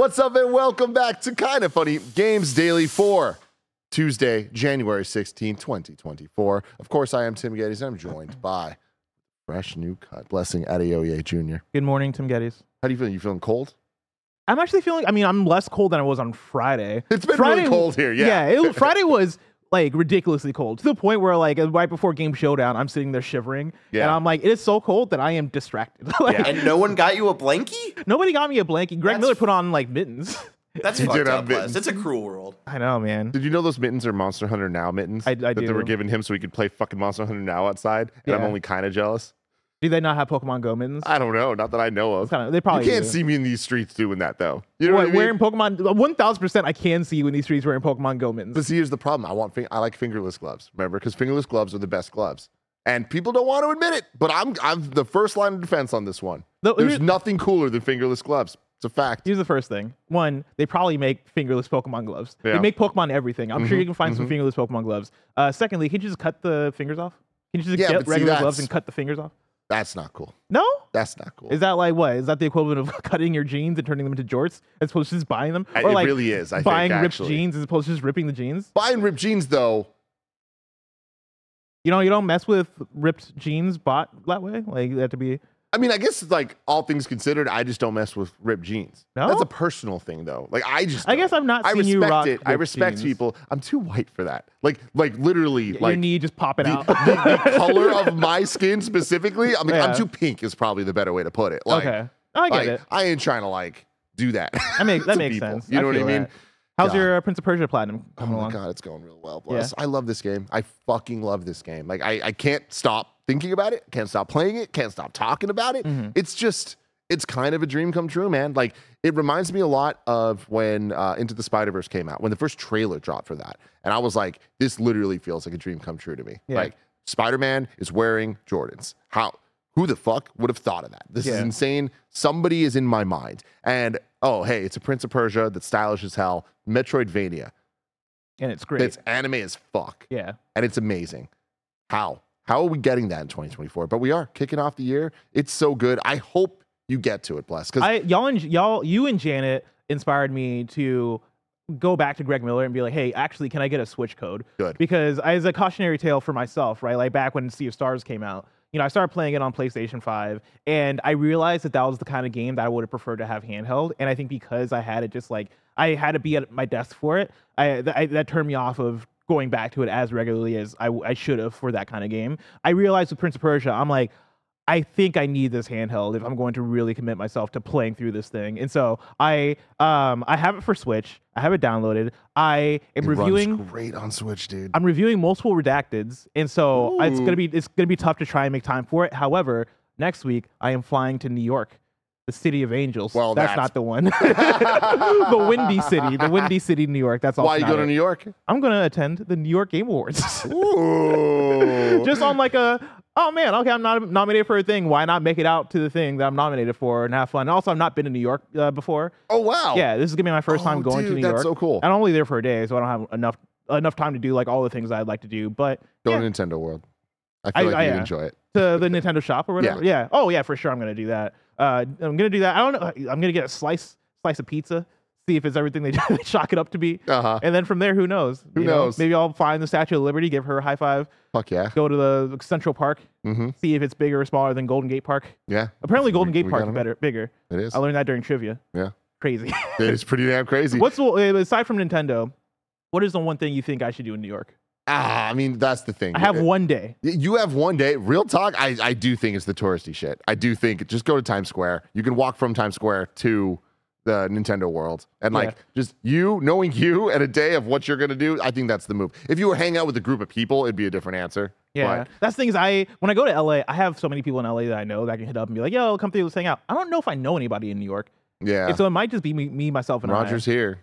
What's up, and welcome back to Kinda Funny Games Daily for Tuesday, January 16, 2024. Of course, I am Tim Gettys, and I'm joined by fresh new cut, Blessing Adeoye Jr. Good morning, Tim Gettys. How do you feel? You feeling cold? I'm actually feeling. I mean, I'm less cold than I was on Friday. It's been Friday, really cold here. Yeah. yeah. It, Friday was like ridiculously cold to the point where like uh, right before game showdown, I'm sitting there shivering, Yeah. and I'm like, it is so cold that I am distracted. like, Yeah. And no one got you a blankie? Nobody got me a blanket. Greg That's- Miller put on like mittens. That's You fucked did have up, mittens. It's a cruel world. I know, man. Did you know those mittens are Monster Hunter Now mittens? I- I that they were giving him so he could play fucking Monster Hunter Now outside, and I'm only kind of jealous. Do they not have Pokemon Go mittens? I don't know, not that I know of. Kinda- they probably you can't do. see me in these streets doing that though. You know What, what, I mean? wearing Pokemon, one thousand percent, I can see you in these streets wearing Pokemon Go mittens. But see, here's the problem. I want I like fingerless gloves. Remember, because fingerless gloves are the best gloves, and people don't want to admit it. But I'm I'm the first line of defense on this one. The- There's nothing cooler than fingerless gloves. It's a fact. Here's the first thing. One, they probably make fingerless Pokemon gloves. Yeah. They make Pokemon everything. I'm sure Mhm, you can find some mhm. fingerless Pokemon gloves. Uh, secondly, can you just cut the fingers off? Can you just Yeah, get regular gloves and cut the fingers off? That's not cool. No? That's not cool. Is that like what? Is that the equivalent of cutting your jeans and turning them into jorts as opposed to just buying them? Or it like really is. I think. buying think, ripped actually. jeans as opposed to just ripping the jeans? Buying ripped jeans though. You know, you don't mess with ripped jeans bought that way. Like that to be I mean, I guess like all things considered, I just don't mess with ripped jeans. No? That's a personal thing though. Like I just. I guess don't. I'm not I you respect rock it. I ripped respect jeans. people. I'm too white for that. Like like literally your like knee just popping the, out. the, the color of my skin specifically. I mean, I'm too pink is probably the better way to put it. Like, okay. I get like, it. I ain't trying to like do that. That makes that to makes people. sense. You know what I feel mean? that. How's God. your uh, Prince of Persia Platinum Oh coming my along? god, it's going real well. Yeah. Bless. I love this game. I fucking love this game. Like I, I can't stop thinking about it. Can't stop playing it. Can't stop talking about it. Mhm. It's just, it's kind of a dream come true, man. Like it reminds me a lot of when uh, Into the Spider Verse came out, when the first trailer dropped for that, and I was like, this literally feels like a dream come true to me. Yeah. Like Spider Man is wearing Jordans. How? Who the fuck would have thought of that? This is insane. Somebody is in my mind. And oh, hey, it's a Prince of Persia that's stylish as hell. Metroidvania. And it's great. It's anime as fuck yeah. and it's amazing. How? How are we getting that in 2024? But we are kicking off the year. It's so good. I hope you get to it, bless. Because I y'all and y'all you and Janet inspired me to go back to Greg Miller and be like, hey, actually, can I get a Switch code? Good. Because as a cautionary tale for myself, right? Like back when Sea of Stars came out, you know, I started playing it on PlayStation 5 and I realized that that was the kind of game that I would have preferred to have handheld. And I think because I had it just like, I had to be at my desk for it, I, th- I that turned me off of going back to it as regularly as I, I should have for that kind of game. I realized with Prince of Persia, I'm like, I think I need this handheld if I'm going to really commit myself to playing through this thing. And so I um I have it for Switch. I have it downloaded. I am it reviewing runs great on Switch, dude. I'm reviewing multiple redacteds, and so it's gonna be it's gonna be tough to try and make time for it. However, next week I am flying to New York, the city of angels. Well, that's, that's- not the one. the windy city, the windy city, New York. That's all. Why you go to New York? I'm gonna attend the New York Game Awards. Ooh. Just on like a oh man, okay, I'm not nominated for a thing. Why not make it out to the thing that I'm nominated for and have fun? Also, I've not been to New York uh, before. oh wow. Yeah, this is gonna be my first time Oh, going to New that's York. so cool. I'm only there for a day, so I don't have enough enough time to do like all the things I'd like to do. But Go yeah, to Nintendo World. I I- feel like I, you'd uh, enjoy it. to the Nintendo shop or whatever. Yeah. Oh yeah, for sure. I'm gonna do that. Uh, I'm gonna do that. I don't know. I'm gonna get a slice slice of pizza, see if it's everything they chalk it up to be, Uh huh. and then from there, who knows? Who You know, knows? maybe I'll find the Statue of Liberty, give her a high five, Fuck yeah. go to the Central Park, Mm-hmm. see if it's bigger or smaller than Golden Gate Park. Yeah. Apparently, Golden We- Gate we Park is better, bigger. It is. I learned that during trivia. Yeah. Crazy. It is pretty damn crazy. What's uh, aside from Nintendo? What is the one thing you think I should do in New York? Ah, I mean, that's the thing. I have one day. You have one day. Real talk. I, I do think it's the touristy shit. I do think just go to Times Square. You can walk from Times Square to the Nintendo World, and like Yeah. just you knowing you and a day of what you're gonna do. I think that's the move. If you were hanging out with a group of people, it'd be a different answer. Yeah, that's the thing is I when I go to LA, I have so many people in LA that I know that I can hit up and be like, "Yo, come through, let's hang out." I don't know if I know anybody in New York, yeah, and so it might just be me, me myself, and Roger's here.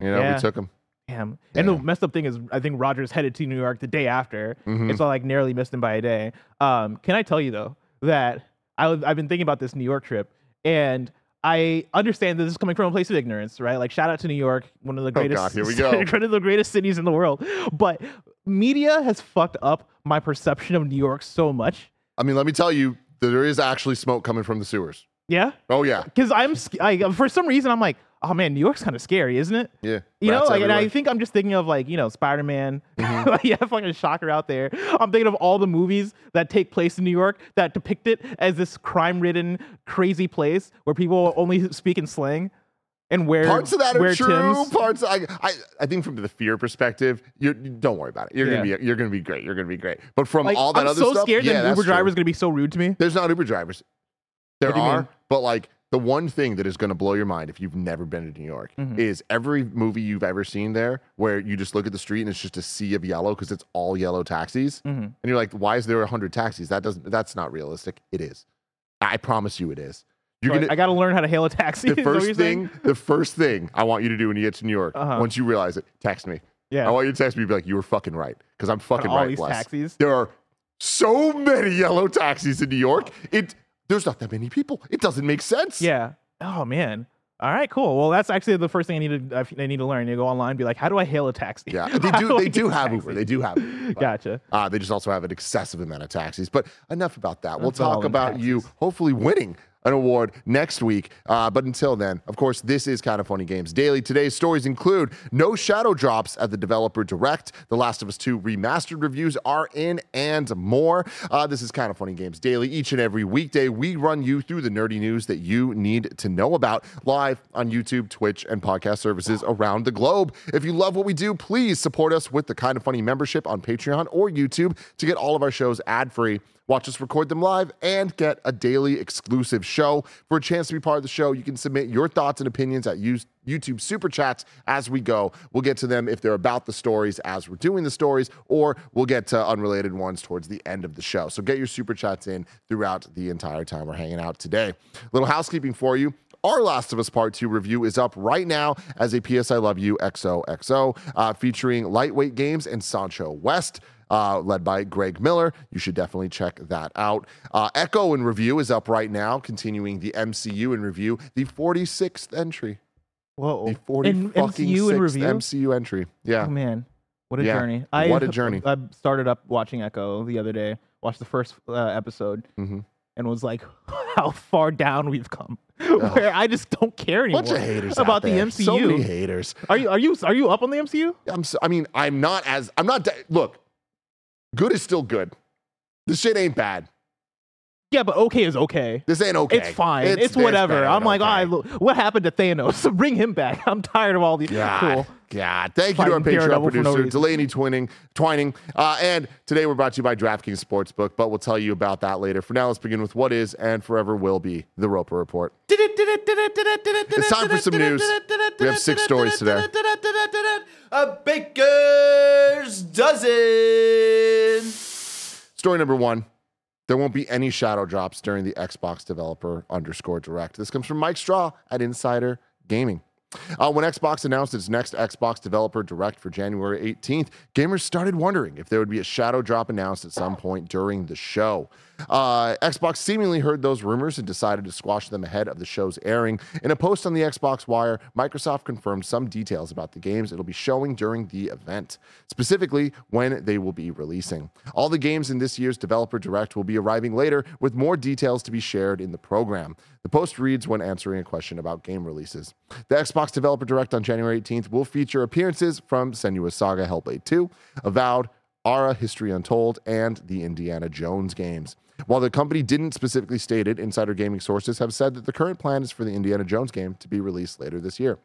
You know, Yeah. we took him. Damn. And the messed up thing is, I think Roger's headed to New York the day after, Mhm. and so I like narrowly missed him by a day. Um, can I tell you though that I, I've been thinking about this New York trip, and I understand that this is coming from a place of ignorance, right? Like shout out to New York, one of the Oh, greatest, God, here we go. one of the greatest cities in the world. But media has fucked up my perception of New York so much. I mean, let me tell you, there is actually smoke coming from the sewers. Yeah. Oh yeah, because I'm I, for some reason I'm like oh man, New York's kind of scary, isn't it? Yeah. You know, like, and I think I'm just thinking of like, you know, Spider Man. Mm-hmm. like, yeah, fucking shocker out there. I'm thinking of all the movies that take place in New York that depict it as this crime ridden, crazy place where people only speak in slang and where parts of that are true. Timbs. Parts, I, I, I think from the fear perspective, you don't worry about it. You're gonna be, you're gonna be great. You're gonna be great. But from Like, all that I'm other so stuff, scared yeah, that Uber true. driver's gonna be so rude to me. There's not Uber drivers. There What do you are, but like the one thing that is going to blow your mind if you've never been to New York Mhm. is every movie you've ever seen there where you just look at the street and it's just a sea of yellow because it's all yellow taxis. Mhm. And you're like, why is there 100 taxis? That doesn't that's not realistic. It is. I promise you it is. You're So going I, got to learn how to hail a taxi. the is that what first thing, the first thing I want you to do when you get to New York, Uh-huh. once you realize it, text me. yeah, I want you to text me be like, you were fucking right. Because I'm fucking all right, these Bless. taxis. There are so many yellow taxis in New York. It there's not that many people. It doesn't make sense. Yeah. Oh man. All right, cool. Well, that's actually the first thing I need to I need to learn. You go online, and be like, how do I hail a taxi? Yeah. They How do they do have taxi? Uber. They do have Uber. but, Gotcha. Uh, they just also have an excessive amount of taxis. But enough about that. We'll about all talk about you hopefully winning an award next week. Uh, but until then, of course, this is Kinda Funny games daily. Today's stories include no shadow drops at the developer direct. The Last of Us 2 remastered reviews are in and more. Uh, this is Kinda Funny games daily. Each and every weekday, we run you through the nerdy news that you need to know about live on YouTube, Twitch, and podcast services around the globe. If you love what we do, please support us with the Kinda Funny membership on Patreon or YouTube to get all of our shows ad free. Watch us record them live and get a daily exclusive show. For a chance to be part of the show, you can submit your thoughts and opinions at YouTube super chats as we go. We'll get to them if they're about the stories as we're doing the stories, or we'll get to unrelated ones towards the end of the show. So get your super chats in throughout the entire time we're hanging out today. Little housekeeping for you. Our Last of Us Part 2 review is up right now as a PS I Love You XOXO, uh, featuring Lightweight Games and Sancho West uh, led by Greg Miller. You should definitely check that out. Uh, Echo in review is up right now, continuing the MCU in review, the 46th entry. Whoa. The 40 In fucking MCU in review? MCU entry. Yeah. Oh man, what a Yeah. journey! What a journey. I started up watching Echo the other day. Watched the first uh, episode Mhm. and was like, how far down we've come. Where I just don't care anymore Bunch of haters about out the. MCU. So many haters. Are you are you are you up on the MCU? I'm. So, I mean, I'm not as. I'm not. Look, good is still good. This shit ain't bad. Yeah, but okay is okay. This ain't okay. It's fine. It's, it's whatever. I'm like, okay. all right, look, what happened to Thanos? Bring him back. I'm tired of all these. God, Cool. God. Thank you to our Patreon Daredevil for no producer. Delaney Twinning, Twining. Uh, and today we're brought to you by DraftKings Sportsbook, but we'll tell you about that later. For now, let's begin with what is and forever will be the Roper Report. It's time for some news. We have six stories today. A baker's dozen. Story number one. There won't be any shadow drops during the Xbox developer underscore direct. This comes from Mike Straw at Insider Gaming. Uh, when Xbox announced its next Xbox Developer Direct for January 18th, gamers started wondering if there would be a shadow drop announced at some point during the show. Uh, Xbox seemingly heard those rumors and decided to squash them ahead of the show's airing. In a post on the Xbox Wire, Microsoft confirmed some details about the games it'll be showing during the event, specifically when they will be releasing. All the games in this year's Developer Direct will be arriving later, with more details to be shared in the program. The post reads when answering a question about game releases. The Xbox Developer Direct on January 18th will feature appearances from Senua's Saga Hellblade 2, Avowed, Ara History Untold, and the Indiana Jones games. While the company didn't specifically state it, insider gaming sources have said that the current plan is for the Indiana Jones game to be released later this year.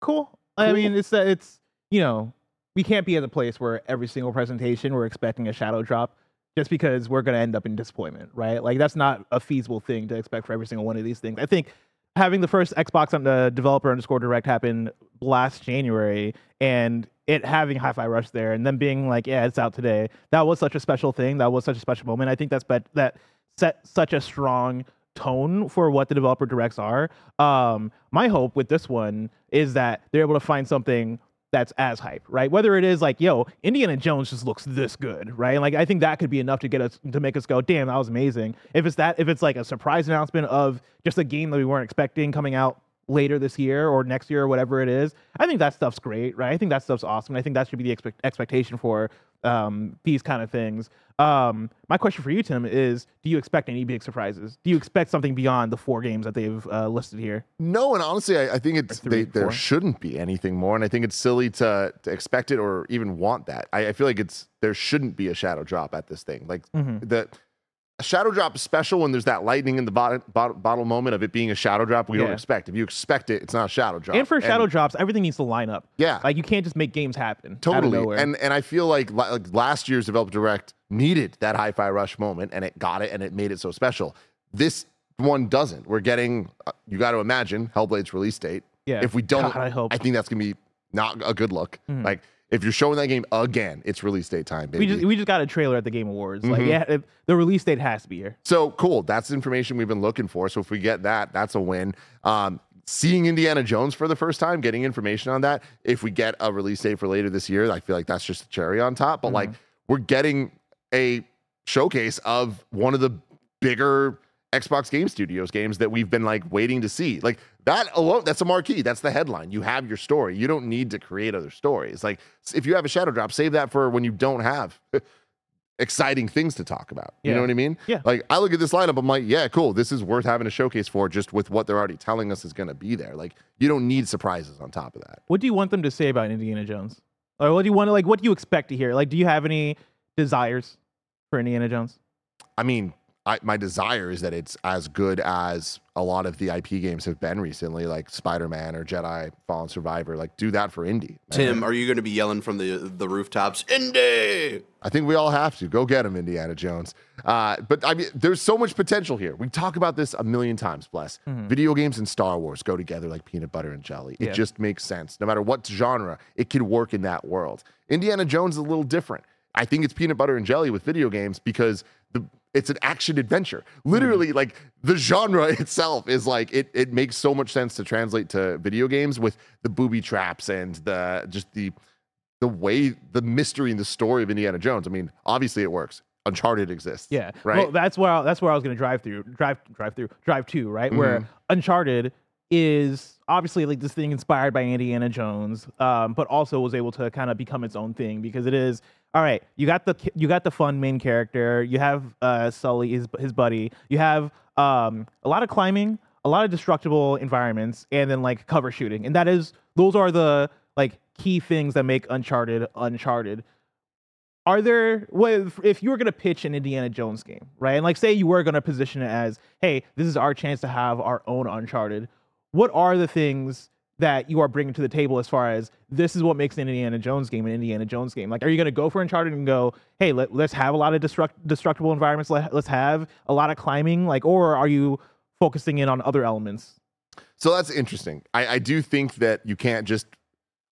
Cool. I Cool. mean, it's that it's you know we can't be at the place where every single presentation we're expecting a shadow drop just because we're going to end up in disappointment, right? Like that's not a feasible thing to expect for every single one of these things. I think having the first Xbox on the developer underscore direct happen last January and it having Hi-Fi Rush there and then being like, yeah, it's out today. That was such a special thing. That was such a special moment. I think that's bet that set such a strong tone for what the developer directs are. Um, my hope with this one is that they're able to find something that's as hype, right? Whether it is like, yo, Indiana Jones just looks this good, right? And Like I think that could be enough to get us to make us go, damn, that was amazing. If it's that, if it's like a surprise announcement of just a game that we weren't expecting coming out later this year or next year or whatever it is, I think that stuff's great, right? I think that stuff's awesome. I think that should be the expect- expectation for um, these kind of things. Um, my question for you, Tim, is: Do you expect any big surprises? Do you expect something beyond the four games that they've uh, listed here? No, and honestly, I, I think it's three, they, there shouldn't be anything more, and I think it's silly to, to expect it or even want that. I, I feel like it's there shouldn't be a shadow drop at this thing. Like Mhm. the a shadow drop is special when there's that lightning in the bottle, bottle, bottle moment of it being a shadow drop. We don't expect. If you expect it, it's not a shadow drop. And for shadow drops, everything needs to line up. yeah, Like you can't just make games happen. Totally. And and I feel like, like last year's Developer Direct needed that hi-fi rush moment and it got it and it made it so special. This one doesn't. We're getting uh, you got to imagine Hellblade's release date. Yeah. If we don't God, I hope. I think that's going to be not a good look. Mhm. Like if you're showing that game again, it's release date time, baby. we just we just got a trailer at the Game Awards. Like Mhm. yeah, the release date has to be here. So cool. That's information we've been looking for. So if we get that, that's a win. Um, seeing Indiana Jones for the first time, getting information on that. If we get a release date for later this year, I feel like that's just a cherry on top. But like we're getting a showcase of one of the bigger Xbox Game Studios games that we've been like waiting to see. Like that alone, that's a marquee. That's the headline. You have your story. You don't need to create other stories. Like if you have a shadow drop, save that for when you don't have exciting things to talk about. You Yeah. know what I mean? Yeah. Like I look at this lineup, I'm like, yeah, cool. This is worth having a showcase for just with what they're already telling us is going to be there. Like you don't need surprises on top of that. What do you want them to say about Indiana Jones? Or what do you want to like? What do you expect to hear? Like, do you have any desires for Indiana Jones? I mean, I, my desire is that it's as good as a lot of the IP games have been recently, like Spider Man or Jedi Fallen Survivor. Like, do that for indie. Tim, are you going to be yelling from the the rooftops? indie? I think we all have to go get him, Indiana Jones. Uh, but I mean, there's so much potential here. We talk about this a million times. Bless video games and Star Wars go together like peanut butter and jelly. It Yeah. just makes sense. No matter what genre, it could work in that world. Indiana Jones is a little different. I think it's peanut butter and jelly with video games because the it's an action adventure. Literally, like the genre itself is like it. It makes so much sense to translate to video games with the booby traps and the just the the way the mystery and the story of Indiana Jones. I mean, obviously it works. Uncharted exists. Yeah, Right. Well, that's where I, that's where I was going to drive through, drive, drive through, drive to, right? Where Mm-hmm. Uncharted is obviously like this thing inspired by Indiana Jones, um, but also was able to kind of become its own thing because it is all right. You got the you got the fun main character. You have uh, Sully, his his buddy. You have um, a lot of climbing, a lot of destructible environments, and then like cover shooting, and that is those are the like key things that make Uncharted Uncharted are there what if- if you were to pitch an Indiana Jones game, right? And like say you were to position it as, "Hey, this is our chance to have our own Uncharted." What are the things that you are bringing to the table as far as this is what makes an Indiana Jones game an Indiana Jones game? Like are you going to go for Uncharted and go, "Hey, let, let's have a lot of destruct, destructible environments, let, let's have a lot of climbing," like or are you focusing in on other elements? So that's interesting. I, I do think that you can't just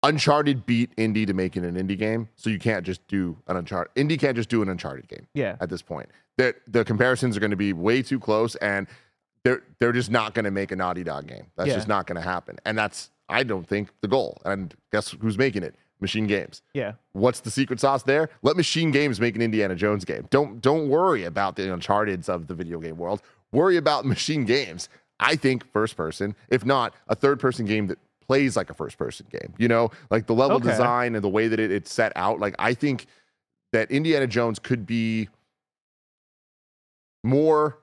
Uncharted beat Indie to make it an indie game. So you can't just do an Uncharted. Indie can't just do an Uncharted game Yeah. at this point. That the comparisons are going to be way too close, and they're they're just not going to make a Naughty Dog game. That's Yeah. just not going to happen. And that's I don't think the goal. And guess who's making it? Machine Games. Yeah. What's the secret sauce there? Let Machine Games make an Indiana Jones game. Don't don't worry about the Uncharted's of the video game world. Worry about Machine Games. I think first person, if not a third person game that plays like a first person game. You know, like the level Okay. design and the way that it, it's set out. Like I think that Indiana Jones could be more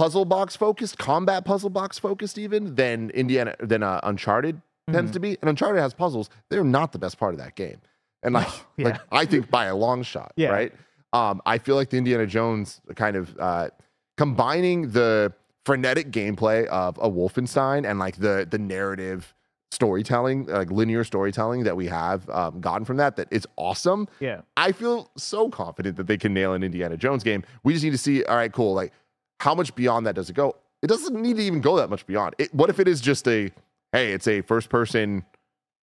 puzzle box focused, combat puzzle box focused, even than Indiana than uh, Uncharted tends Mhm. to be. And Uncharted has puzzles; they're not the best part of that game. And like, Yeah. like I think by a long shot, Yeah. right? Um, I feel like the Indiana Jones kind of uh, combining the frenetic gameplay of a Wolfenstein and like the the narrative storytelling, like linear storytelling that we have um, gotten from that, that it's awesome. Yeah. I feel so confident that they can nail an Indiana Jones game. We just need to see, all right, cool. Like, how much beyond that does it go? It doesn't need to even go that much beyond. It, what if it is just a, hey, it's a first person,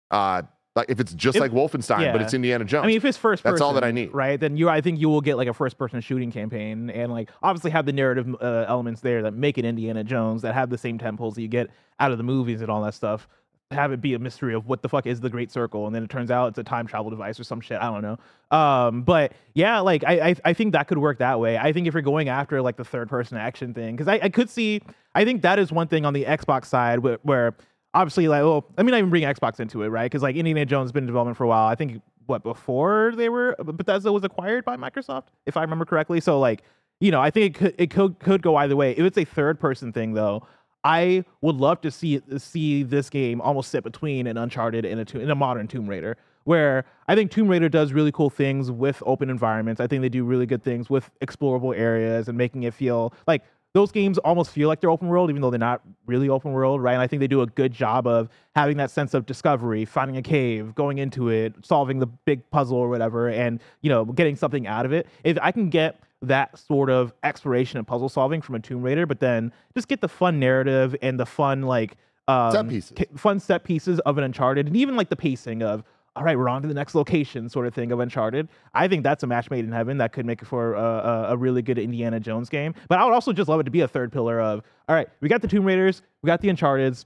uh, like if it's just If- like Wolfenstein, but it's Indiana Jones. I mean, if it's first person, That's all that I need. right? Then you, I think you will get like a first person shooting campaign, and like obviously have the narrative uh, elements there that make it Indiana Jones, that have the same temples that you get out of the movies and all that stuff. Have it be a mystery of what the fuck is the Great Circle, and then it turns out it's a time travel device or some shit. I don't know. Um, but yeah, like I, I, I think that could work that way. I think if you're going after like the third person action thing, because I, I could see, I think that is one thing on the Xbox side where, where obviously like, well, I mean, I even bring Xbox into it, right? Because like Indiana Jones has been in development for a while. I think what before they were Bethesda was acquired by Microsoft, if I remember correctly. So like, you know, I think it could it could could go either way. If it's a third person thing though, I would love to see see this game almost sit between an Uncharted and a and a modern Tomb Raider, where I think Tomb Raider does really cool things with open environments. I think they do really good things with explorable areas and making it feel like those games almost feel like they're open world, even though they're not really open world, right? And I think they do a good job of having that sense of discovery, finding a cave, going into it, solving the big puzzle or whatever, and you know, getting something out of it. If I can get that sort of exploration and puzzle solving from a Tomb Raider, but then just get the fun narrative and the fun like um, Set pieces. fun set pieces of an Uncharted, and even like the pacing of all right, we're on to the next location, sort of thing of Uncharted. I think that's a match made in heaven that could make it for a, a, a really good Indiana Jones game. But I would also just love it to be a third pillar of all right, we got the Tomb Raiders, we got the Uncharted's.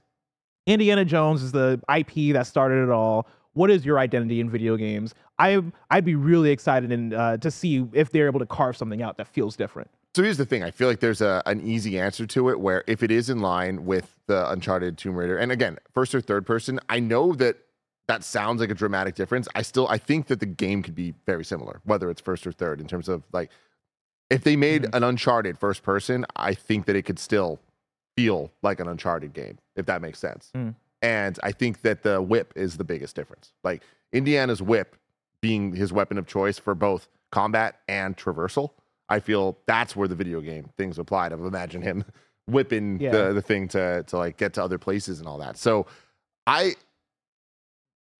Indiana Jones is the IP that started it all. What is your identity in video games? I I'd be really excited in, uh, to see if they're able to carve something out that feels different. So here's the thing. I feel like there's a an easy answer to it where if it is in line with the Uncharted Tomb Raider, and again, first or third person, I know that that sounds like a dramatic difference. I still I think that the game could be very similar, whether it's first or third, in terms of like if they made Mhm. an Uncharted first person, I think that it could still feel like an Uncharted game, if that makes sense. Mm. And I think that the whip is the biggest difference. Like Indiana's whip being his weapon of choice for both combat and traversal. I feel that's where the video game things apply. To imagine him whipping Yeah. the, the thing to to like get to other places and all that. So I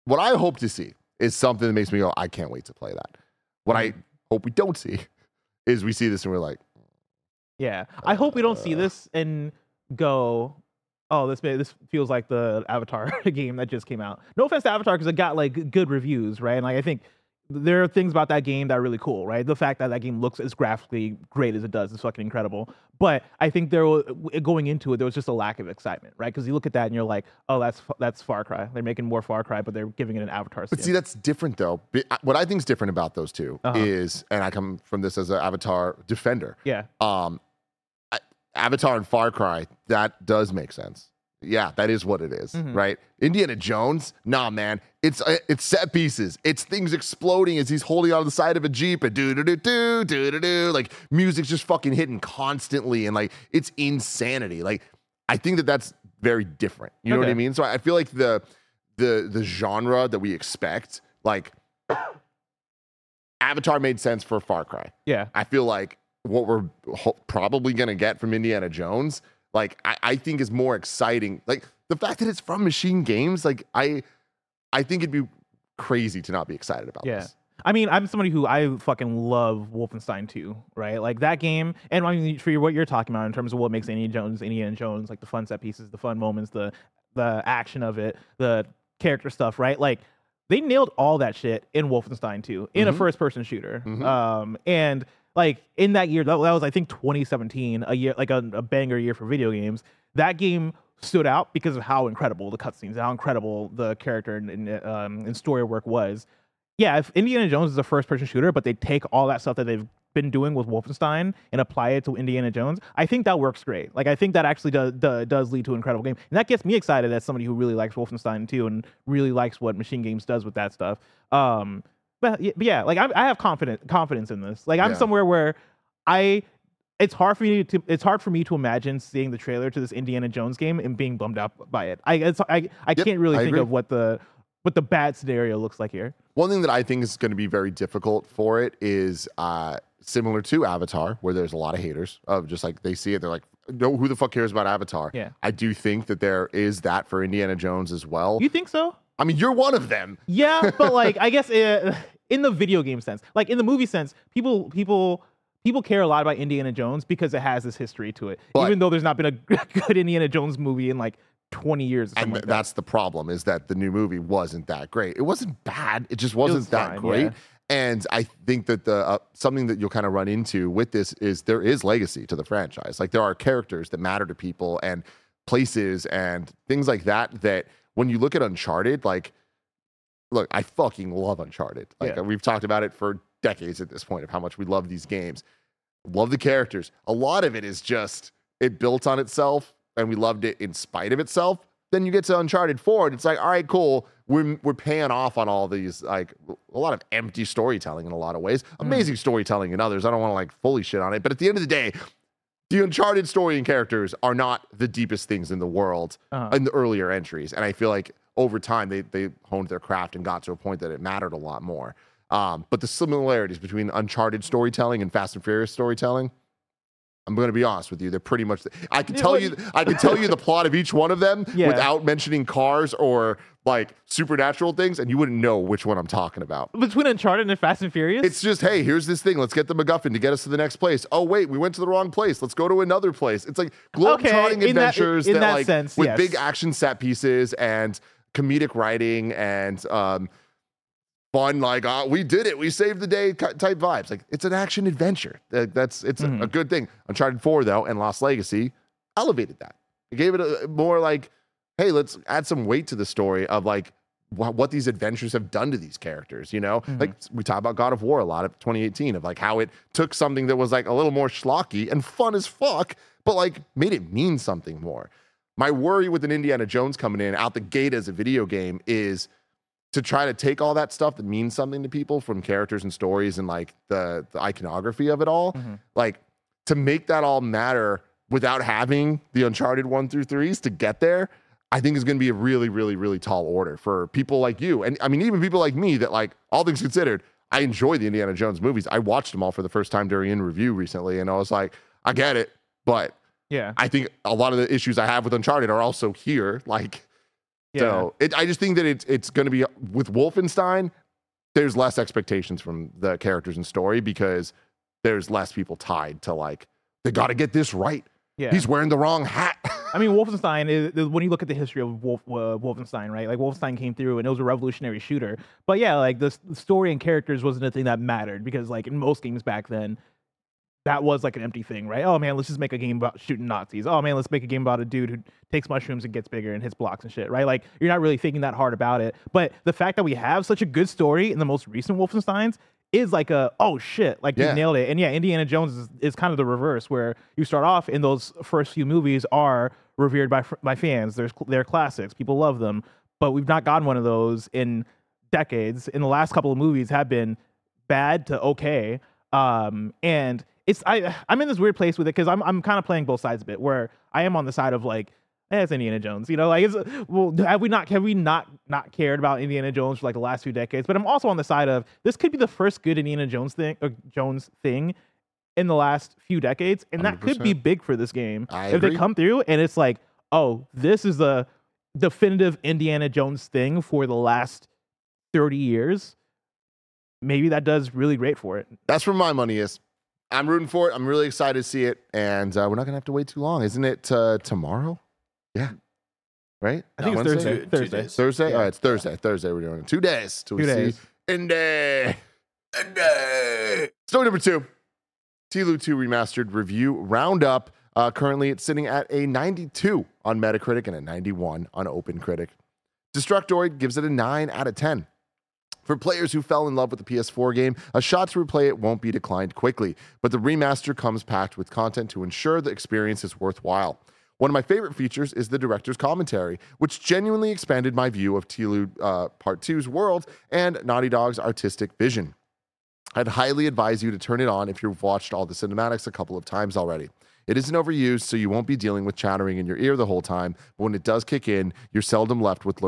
what I hope to see is something that makes me go, I can't wait to play that. What I hope we don't see is we see this and we're like, Yeah, I hope we don't see Uh. this and go. Oh, this may, this feels like the Avatar game that just came out. No offense to Avatar because it got like good reviews, right? And like I think there are things about that game that are really cool, right? The fact that that game looks as graphically great as it does is fucking incredible. But I think there going into it, there was just a lack of excitement, right? Because you look at that and you're like, oh, that's that's Far Cry. They're making more Far Cry, but they're giving it an Avatar skin. But see, that's different though. What I think is different about those 2 Uh-huh. is, and I come from this as an Avatar defender. yeah, Um, Avatar and Far Cry, that does make sense. Yeah, that is what it is, Mhm. right? Indiana Jones, nah, man, it's uh, it's set pieces. It's things exploding as he's holding on the side of a jeep and do do do do do do do. Like music's just fucking hitting constantly, and like it's insanity. Like I think that that's very different. You know what I mean? So I feel like the the the genre that we expect, like Avatar, made sense for Far Cry. yeah, I feel like what we're ho- probably going to get from Indiana Jones, like I, I think is more exciting. Like the fact that it's from Machine Games, like I, I think it'd be crazy to not be excited about Yeah. this. I mean, I'm somebody who I fucking love Wolfenstein 2, right? Like that game, and I mean, for what you're talking about in terms of what makes Indiana Jones, Indiana Jones, like the fun set pieces, the fun moments, the the action of it, the character stuff, right? Like they nailed all that shit in Wolfenstein 2 in a Mhm. first person shooter. Mhm. Um, and like in that year, that, that was I think 2017, a year like a, a banger year for video games. That game stood out because of how incredible the cutscenes, how incredible the character and, and, um, and story work was yeah, if Indiana Jones is a first person shooter, but they take all that stuff that they've been doing with Wolfenstein and apply it to Indiana Jones, I think that works great. Like I think that actually does does, does lead to an incredible game, and that gets me excited as somebody who really likes Wolfenstein too, and really likes what Machine Games does with that stuff. Um, but, but yeah, like I, I have confidence confidence in this. Like I'm Yeah. somewhere where I. It's hard for me to. It's hard for me to imagine seeing the trailer to this Indiana Jones game and being bummed out by it. I it's, I I Yep, can't really I think agree. of what the what the bad scenario looks like here. One thing that I think is going to be very difficult for it is uh, similar to Avatar, where there's a lot of haters of just like they see it, they're like, no, who the fuck cares about Avatar? Yeah. I do think that there is that for Indiana Jones as well. You think so? I mean, you're one of them. Yeah, but like I guess uh, in the video game sense, like in the movie sense, people people people care a lot about Indiana Jones because it has this history to it. But- even though there's not been a good Indiana Jones movie in like 20 years. Or and like th- that. that's the problem is that the new movie wasn't that great. It wasn't bad. It just wasn't was that fine, great. yeah. And I think that the uh, something that you'll kind of run into with this is there is legacy to the franchise. Like there are characters that matter to people and places and things like that. That when you look at Uncharted, like, look, I fucking love Uncharted. Like Yeah. we've talked about it for decades at this point of how much we love these games. Love the characters. A lot of it is just it built on itself, and we loved it in spite of itself. then you get to Uncharted 4, and it's like, all right, cool. We're, we're paying off on all these, like, a lot of empty storytelling in a lot of ways. Hmm. Amazing storytelling in others. I don't want to, like, fully shit on it. But at the end of the day, the Uncharted story and characters are not the deepest things in the world Uh-huh. in the earlier entries. And I feel like over time, they, they honed their craft and got to a point that it mattered a lot more. Um, but the similarities between Uncharted storytelling and Fast and Furious storytelling, I'm going to be honest with you. They're pretty much. I can tell you. I can tell you the plot of each one of them Yeah. without mentioning cars or like supernatural things, and you wouldn't know which one I'm talking about. Between Uncharted and Fast and Furious, It's just, hey, here's this thing. Let's get the MacGuffin to get us to the next place. Oh wait, we went to the wrong place. Let's go to another place. It's like Okay, globetrotting in that- adventures in that, that like sense, with yes. big action set pieces and comedic writing and um, fun. Like, uh, we did it. We saved the day type vibes. Like, it's an action adventure. That's it's a- Mm-hmm. a good thing. Uncharted Four though and Lost Legacy elevated that. It gave it a more like, hey, let's add some weight to the story of like wha- what these adventures have done to these characters. You know, Mm-hmm. like we talk about God of War a lot of 2018 of like how it took something that was like a little more schlocky and fun as fuck, but like made it mean something more. My worry with an Indiana Jones coming in out the gate as a video game is to try to take all that stuff that means something to people from characters and stories and like the, the iconography of it all, Mhm. like to make that all matter without having the Uncharted one through threes to get there, I think is going to be a really, really, really tall order for people like you. And I mean, even people like me that like all things considered, I enjoy the Indiana Jones movies. I watched them all for the first time during in review recently, and I was like, I get it, but yeah, I think a lot of the issues I have with Uncharted are also here. Like, yeah. so it, I just think that it's it's going to be with Wolfenstein. There's less expectations from the characters and story because there's less people tied to like they got to get this right. yeah. He's wearing the wrong hat. I mean, Wolfenstein is is- when you look at the history of Wolf, uh, Wolfenstein, right? Like Wolfenstein came through and it was a revolutionary shooter. But yeah, like the, the story and characters wasn't a thing that mattered because, like in most games back then, that was like an empty thing, right? Oh man, let's just make a game about shooting Nazis. Oh man, let's make a game about a dude who takes mushrooms and gets bigger and hits blocks and shit, right? Like you're not really thinking that hard about it. But the fact that we have such a good story in the most recent Wolfensteins is like a oh shit, like Yeah. you nailed it. And yeah, Indiana Jones is, is kind of the reverse, where you start off in those first few movies are revered by by fans. There's they're classics, people love them, but we've not gotten one of those in decades. In the last couple of movies, have been bad to okay. Um, and it's I I'm in this weird place with it because I'm I'm kind of playing both sides a bit, where I am on the side of like. Eh, it's Indiana Jones, you know. Like, it's, well, have we not have we not not cared about Indiana Jones for like the last few decades? But I'm also on the side of this could be the first good Indiana Jones thing, or Jones thing, in the last few decades, and that could be big for this game I if agree. they come through and it's like, oh, this is the definitive Indiana Jones thing for the last thirty years. Maybe that does really great for it. That's where my money is. I'm rooting for it. I'm really excited to see it, and uh, we're not gonna have to wait too long, isn't it? Uh, tomorrow? Yeah. Right? I think No, it's Wednesday? Thursday. Two- two Thursday. days. Thursday? Yeah. All right, it's Thursday. Thursday we're doing it. Two days till Two we days. see Indy. Indy. Story number two. TLU 2 Remastered Review Roundup. Uh, currently, it's sitting at a 92 on Metacritic and a 91 on OpenCritic. Destructoid gives it a 9 out of 10. For players who fell in love with the PS4 game, a shot to replay it won't be declined quickly, but the remaster comes packed with content to ensure the experience is worthwhile. One of my favorite features is the director's commentary, which genuinely expanded my view of TLU uh, Part 2's world and Naughty Dog's artistic vision. I'd highly advise you to turn it on if you've watched all the cinematics a couple of times already. It isn't overused, so you won't be dealing with chattering in your ear the whole time. But when it does kick in, you're seldom left with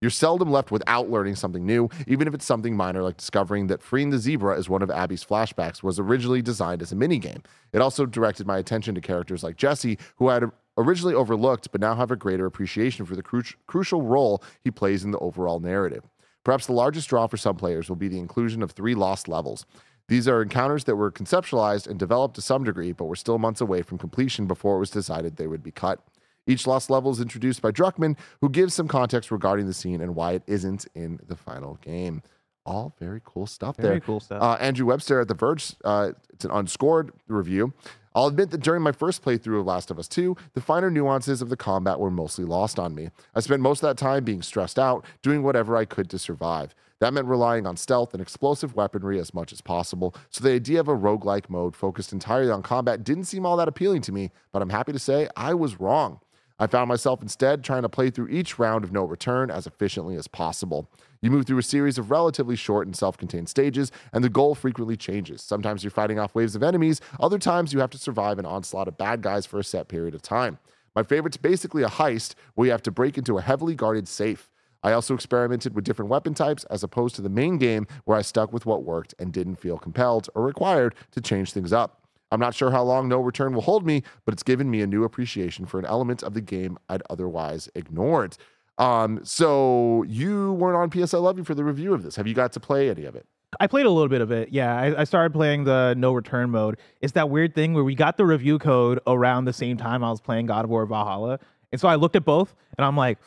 you're seldom left without learning something new, even if it's something minor like discovering that freeing the zebra as one of Abby's flashbacks was originally designed as a minigame. It also directed my attention to characters like Jesse, who I had originally overlooked but now have a greater appreciation for the cru- crucial role he plays in the overall narrative. Perhaps the largest draw for some players will be the inclusion of three lost levels. These are encounters that were conceptualized and developed to some degree, but were still months away from completion before it was decided they would be cut. Each lost level is introduced by Druckmann, who gives some context regarding the scene and why it isn't in the final game. All very cool stuff Very there. cool stuff. Uh, Andrew Webster at The Verge, uh, it's an unscored review. I'll admit that during my first playthrough of Last of Us 2, the finer nuances of the combat were mostly lost on me. I spent most of that time being stressed out, doing whatever I could to survive. That meant relying on stealth and explosive weaponry as much as possible, so the idea of a roguelike mode focused entirely on combat didn't seem all that appealing to me, but I'm happy to say I was wrong. I found myself instead trying to play through each round of no return as efficiently as possible. You move through a series of relatively short and self contained stages, and the goal frequently changes. Sometimes you're fighting off waves of enemies, other times you have to survive an onslaught of bad guys for a set period of time. My favorite's basically a heist where you have to break into a heavily guarded safe. I also experimented with different weapon types as opposed to the main game where I stuck with what worked and didn't feel compelled or required to change things up. I'm not sure how long No Return will hold me, but it's given me a new appreciation for an element of the game I'd otherwise ignored. Um, so you weren't on PS I Love You for the review of this. Have you got to play any of it? I played a little bit of it. Yeah, I, I, started playing the no return mode. It's that weird thing where we got the review code around the same time I was playing God of War Valhalla. And so I looked at both and I'm like,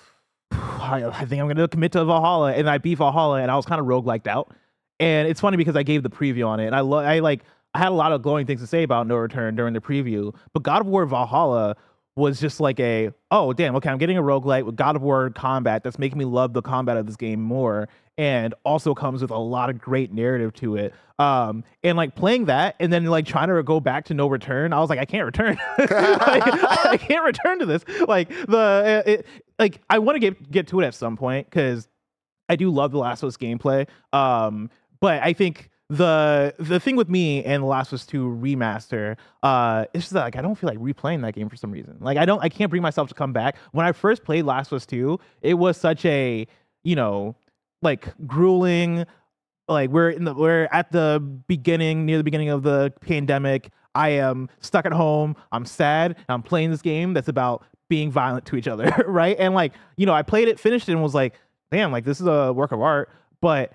I, I think I'm going to commit to Valhalla. And I beat Valhalla and I was kind of rogueliked out. And it's funny because I gave the preview on it. And I, lo- I like, I had a lot of glowing things to say about No Return during the preview, but God of War Valhalla was just like a oh damn okay I'm getting a roguelite with God of War combat that's making me love the combat of this game more and also comes with a lot of great narrative to it. Um and like playing that and then like trying to go back to no return I was like I can't return. Like, I can't return to this. Like the it, like I want to get get to it at some point cuz I do love the Last of Us gameplay um but I think the the thing with me and The Last of Us 2 remaster, uh, it's just that, like I don't feel like replaying that game for some reason. Like I don't I can't bring myself to come back. When I first played Last of Us 2, it was such a, you know, like grueling, like we're in the we're at the beginning, near the beginning of the pandemic. I am stuck at home. I'm sad. I'm playing this game that's about being violent to each other, right? And like, you know, I played it, finished it, and was like, damn, like this is a work of art. But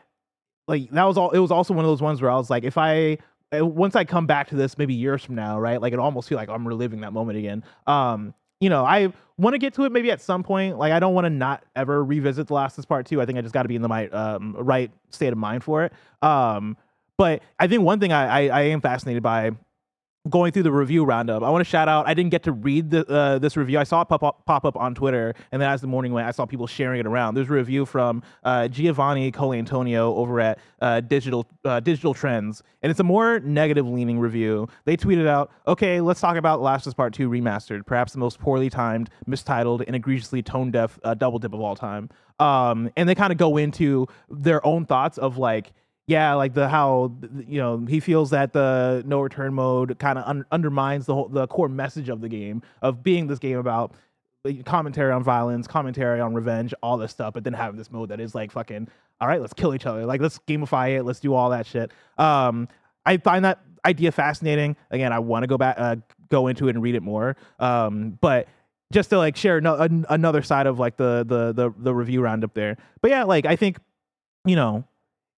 like that was all it was also one of those ones where I was like, if I eh, once I come back to this maybe years from now, right? Like it almost feel like I'm reliving that moment again. Um, you know, I want to get to it maybe at some point. Like I don't want to not ever revisit The Last of Part Two. I think I just got to be in the my, um, right state of mind for it. Um, but I think one thing I, I, I am fascinated by going through the review roundup, I want to shout out. I didn't get to read the, uh, this review. I saw it pop up, pop up on Twitter, and then as the morning went, I saw people sharing it around. There's a review from uh, Giovanni Colantonio over at uh, Digital uh, Digital Trends, and it's a more negative leaning review. They tweeted out, "Okay, let's talk about Last of Us Part Two remastered, perhaps the most poorly timed, mistitled, and egregiously tone deaf uh, double dip of all time." Um, and they kind of go into their own thoughts of like yeah, like the how you know he feels that the no return mode kind of un- undermines the whole the core message of the game of being this game about commentary on violence, commentary on revenge, all this stuff, but then having this mode that is like fucking all right, let's kill each other, like let's gamify it, let's do all that shit. Um, I find that idea fascinating. Again, I want to go back, uh, go into it and read it more. Um, but just to like share no, an, another side of like the, the the the review roundup there. But yeah, like I think you know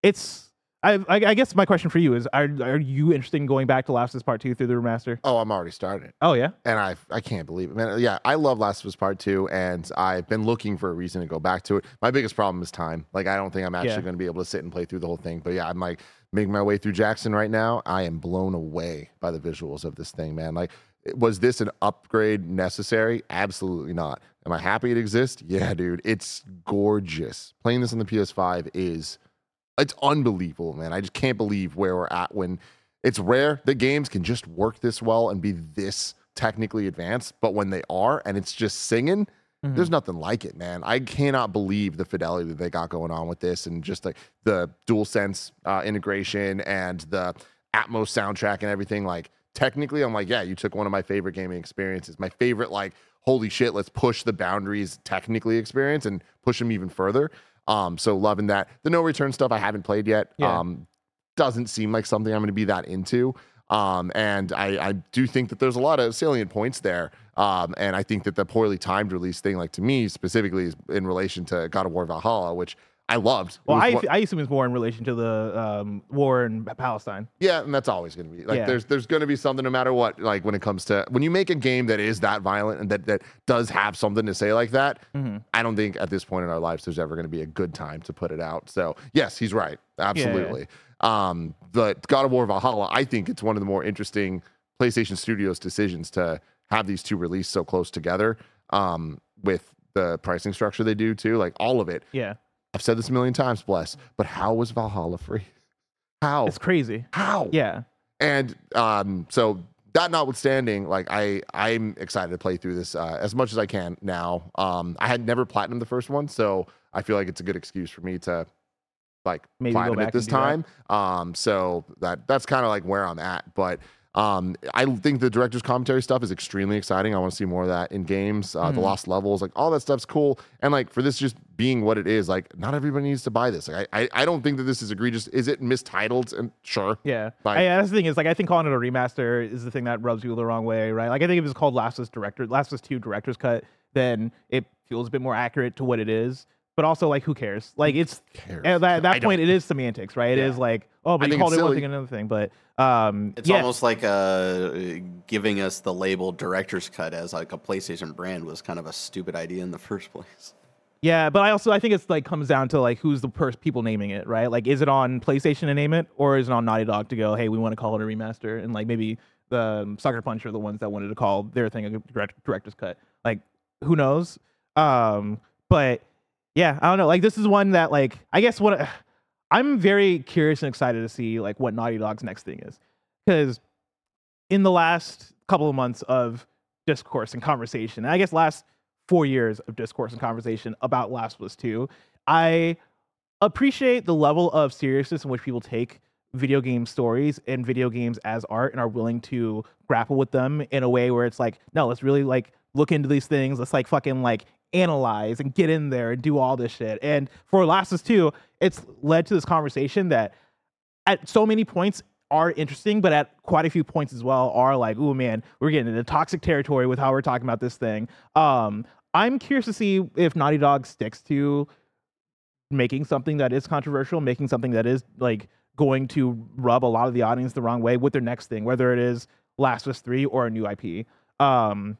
it's I, I, I guess my question for you is: Are are you interested in going back to Last of Us Part Two through the remaster? Oh, I'm already started. Oh yeah, and I I can't believe it, man. Yeah, I love Last of Us Part Two, and I've been looking for a reason to go back to it. My biggest problem is time. Like, I don't think I'm actually yeah. going to be able to sit and play through the whole thing. But yeah, I'm like making my way through Jackson right now. I am blown away by the visuals of this thing, man. Like, was this an upgrade necessary? Absolutely not. Am I happy it exists? Yeah, dude, it's gorgeous. Playing this on the PS5 is it's unbelievable, man. I just can't believe where we're at when it's rare that games can just work this well and be this technically advanced. But when they are and it's just singing, mm-hmm. there's nothing like it, man. I cannot believe the fidelity that they got going on with this and just like the dual sense uh, integration and the Atmos soundtrack and everything. Like, technically, I'm like, yeah, you took one of my favorite gaming experiences. My favorite, like, holy shit, let's push the boundaries technically experience and push them even further. Um, so loving that. The no return stuff I haven't played yet. Yeah. Um, doesn't seem like something I'm going to be that into. Um, and I, I do think that there's a lot of salient points there. Um, and I think that the poorly timed release thing, like to me specifically, is in relation to God of War Valhalla, which I loved. Well, I, I assume it's more in relation to the um, war in Palestine. Yeah, and that's always going to be like yeah. there's there's going to be something no matter what. Like when it comes to when you make a game that is that violent and that that does have something to say like that. Mm-hmm. I don't think at this point in our lives there's ever going to be a good time to put it out. So yes, he's right, absolutely. Yeah. Um, but God of War Valhalla, I think it's one of the more interesting PlayStation Studios decisions to have these two released so close together. Um, with the pricing structure they do too, like all of it. Yeah I've said this a million times, bless. But how was Valhalla free? How? It's crazy. How? Yeah. And um, so that notwithstanding, like I I'm excited to play through this uh, as much as I can now. Um, I had never platinum the first one, so I feel like it's a good excuse for me to like Maybe platinum it this time. Um, so that that's kind of like where I'm at, but. Um, I think the director's commentary stuff is extremely exciting. I want to see more of that in games. Uh, The Mhm. lost levels, like all that stuff's cool. And like for this just being what it is, like not everybody needs to buy this. Like I, I, I don't think that this is egregious. Is it mistitled? And sure, Yeah. I, that's the thing is like I think calling it a remaster is the thing that rubs people the wrong way, right? Like I think if it's called Last of Us Director Last of Us 2 Director's Cut, then it feels a bit more accurate to what it is. But also like who cares? Like it's cares? at that, that point it is semantics, right? It is Yeah. like, oh, but I you called it one thing and another thing. But um It's yeah. almost like uh, giving us the label director's cut as like a PlayStation brand was kind of a stupid idea in the first place. Yeah, but I also I think it's like comes down to like who's the person people naming it, right? Like, is it on PlayStation to name it, or is it on Naughty Dog to go, hey, we want to call it a remaster, and like maybe the um, Sucker Punch are the ones that wanted to call their thing a direct, director's cut. Like, who knows? Um, but yeah, I don't know. Like, this is one that like I guess what I'm very curious and excited to see like what Naughty Dog's next thing is, because in the last couple of months of discourse and conversation, and I guess last four years of discourse and conversation about Last of Us 2, I appreciate the level of seriousness in which people take video game stories and video games as art and are willing to grapple with them in a way where it's like, no, let's really like look into these things. Let's like fucking like analyze and get in there and do all this shit. And for Us 2, it's led to this conversation that at so many points are interesting, but at quite a few points as well are like, oh man, we're getting into toxic territory with how we're talking about this thing. Um, I'm curious to see if Naughty Dog sticks to making something that is controversial, making something that is like going to rub a lot of the audience the wrong way with their next thing, whether it is Last of Us 3 or a new IP. Um,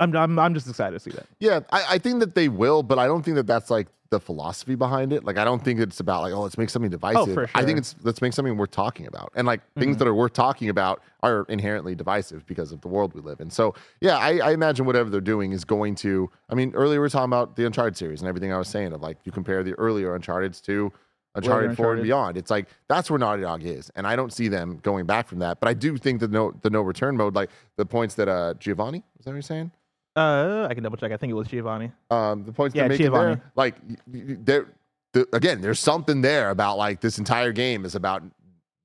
I'm, I'm, I'm just excited to see that. Yeah, I, I think that they will, but I don't think that that's like the philosophy behind it. Like, I don't think it's about like, oh, let's make something divisive. Oh, for I think it's let's make something worth talking about, and like things Mhm. that are worth talking about are inherently divisive because of the world we live in. So, yeah, I, I imagine whatever they're doing is going to. I mean, earlier we were talking about the Uncharted series and everything I was saying of like you compare the earlier Uncharted's to Uncharted 4 and beyond. It's like that's where Naughty Dog is, and I don't see them going back from that. But I do think the no the no return mode, like the points that uh Giovanni was that what you're saying? Uh, I can double check. I think it was Giovanni. um, the points Yeah, they're making Giovanni. there, like there, the, again, there's something there about like this entire game is about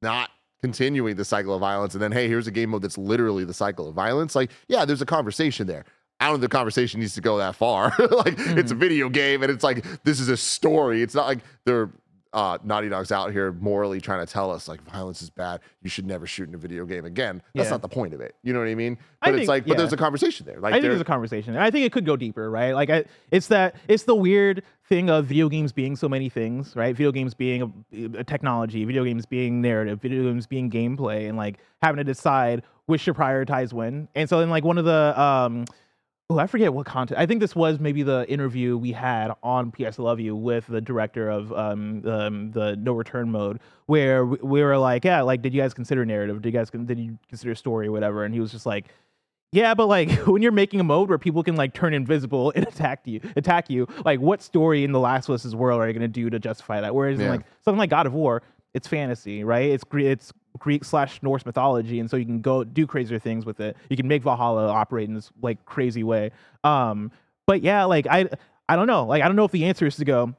not continuing the cycle of violence, and then hey, here's a game mode that's literally the cycle of violence. Like, yeah, there's a conversation there. I don't think the conversation needs to go that far. like, it's a video game, and it's like this is a story. It's not like they're uh, Naughty Dog's out here morally trying to tell us like violence is bad. You should never shoot in a video game again. That's Yeah. not the point of it. You know what I mean? I But it's think- like, but yeah. there's a conversation there. Like, I think there's a conversation. I think it could go deeper, right? Like I, it's that it's the weird thing of video games being so many things, right? Video games being a, a technology, video games being narrative, video games being gameplay, and like having to decide which to prioritize when. And so then like one of the um oh I forget what content. I think this was maybe the interview we had on PS Love You with the director of um, um the No Return mode, where we, we were like, yeah, like did you guys consider narrative? Did you guys did you consider story or whatever? And he was just like. Yeah, but like when you're making a mode where people can like turn invisible and attack you, attack you, like what story in the Last of Us world are you gonna do to justify that? Whereas Yeah. like something like God of War, it's fantasy, right? It's it's Greek slash Norse mythology, and so you can go do crazier things with it. You can make Valhalla operate in this like crazy way. Um, but yeah, like I I don't know, like I don't know if the answer is to go,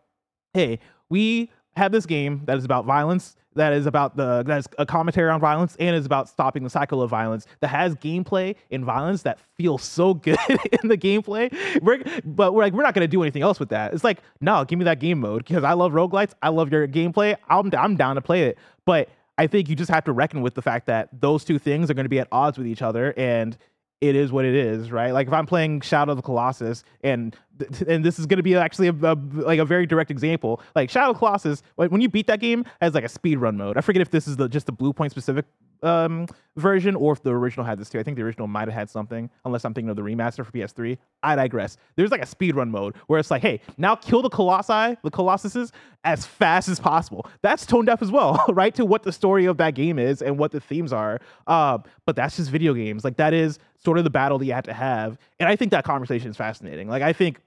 hey, we have this game that is about violence, that is about the that is a commentary on violence, and is about stopping the cycle of violence. That has gameplay and violence that feels so good in the gameplay. We're, but we're like, we're not gonna do anything else with that. It's like, no, give me that game mode because I love roguelites. I love your gameplay. I'm I'm down to play it. But I think you just have to reckon with the fact that those two things are going to be at odds with each other, and it is what it is, right? Like if I'm playing Shadow of the Colossus, and and this is going to be actually a, a- like a very direct example. Like Shadow Colossus, when you beat that game, has like a speed run mode. I forget if this is the just the Bluepoint specific um, version or if the original had this too. I think the original might have had something, unless I'm thinking of the remaster for PS3. I digress. There's like a speed run mode where it's like, hey, now kill the Colossi, the Colossuses, as fast as possible. That's tone deaf as well, right? To what the story of that game is and what the themes are. Uh, but that's just video games. Like that is sort of the battle that you have to have. And I think that conversation is fascinating. Like I think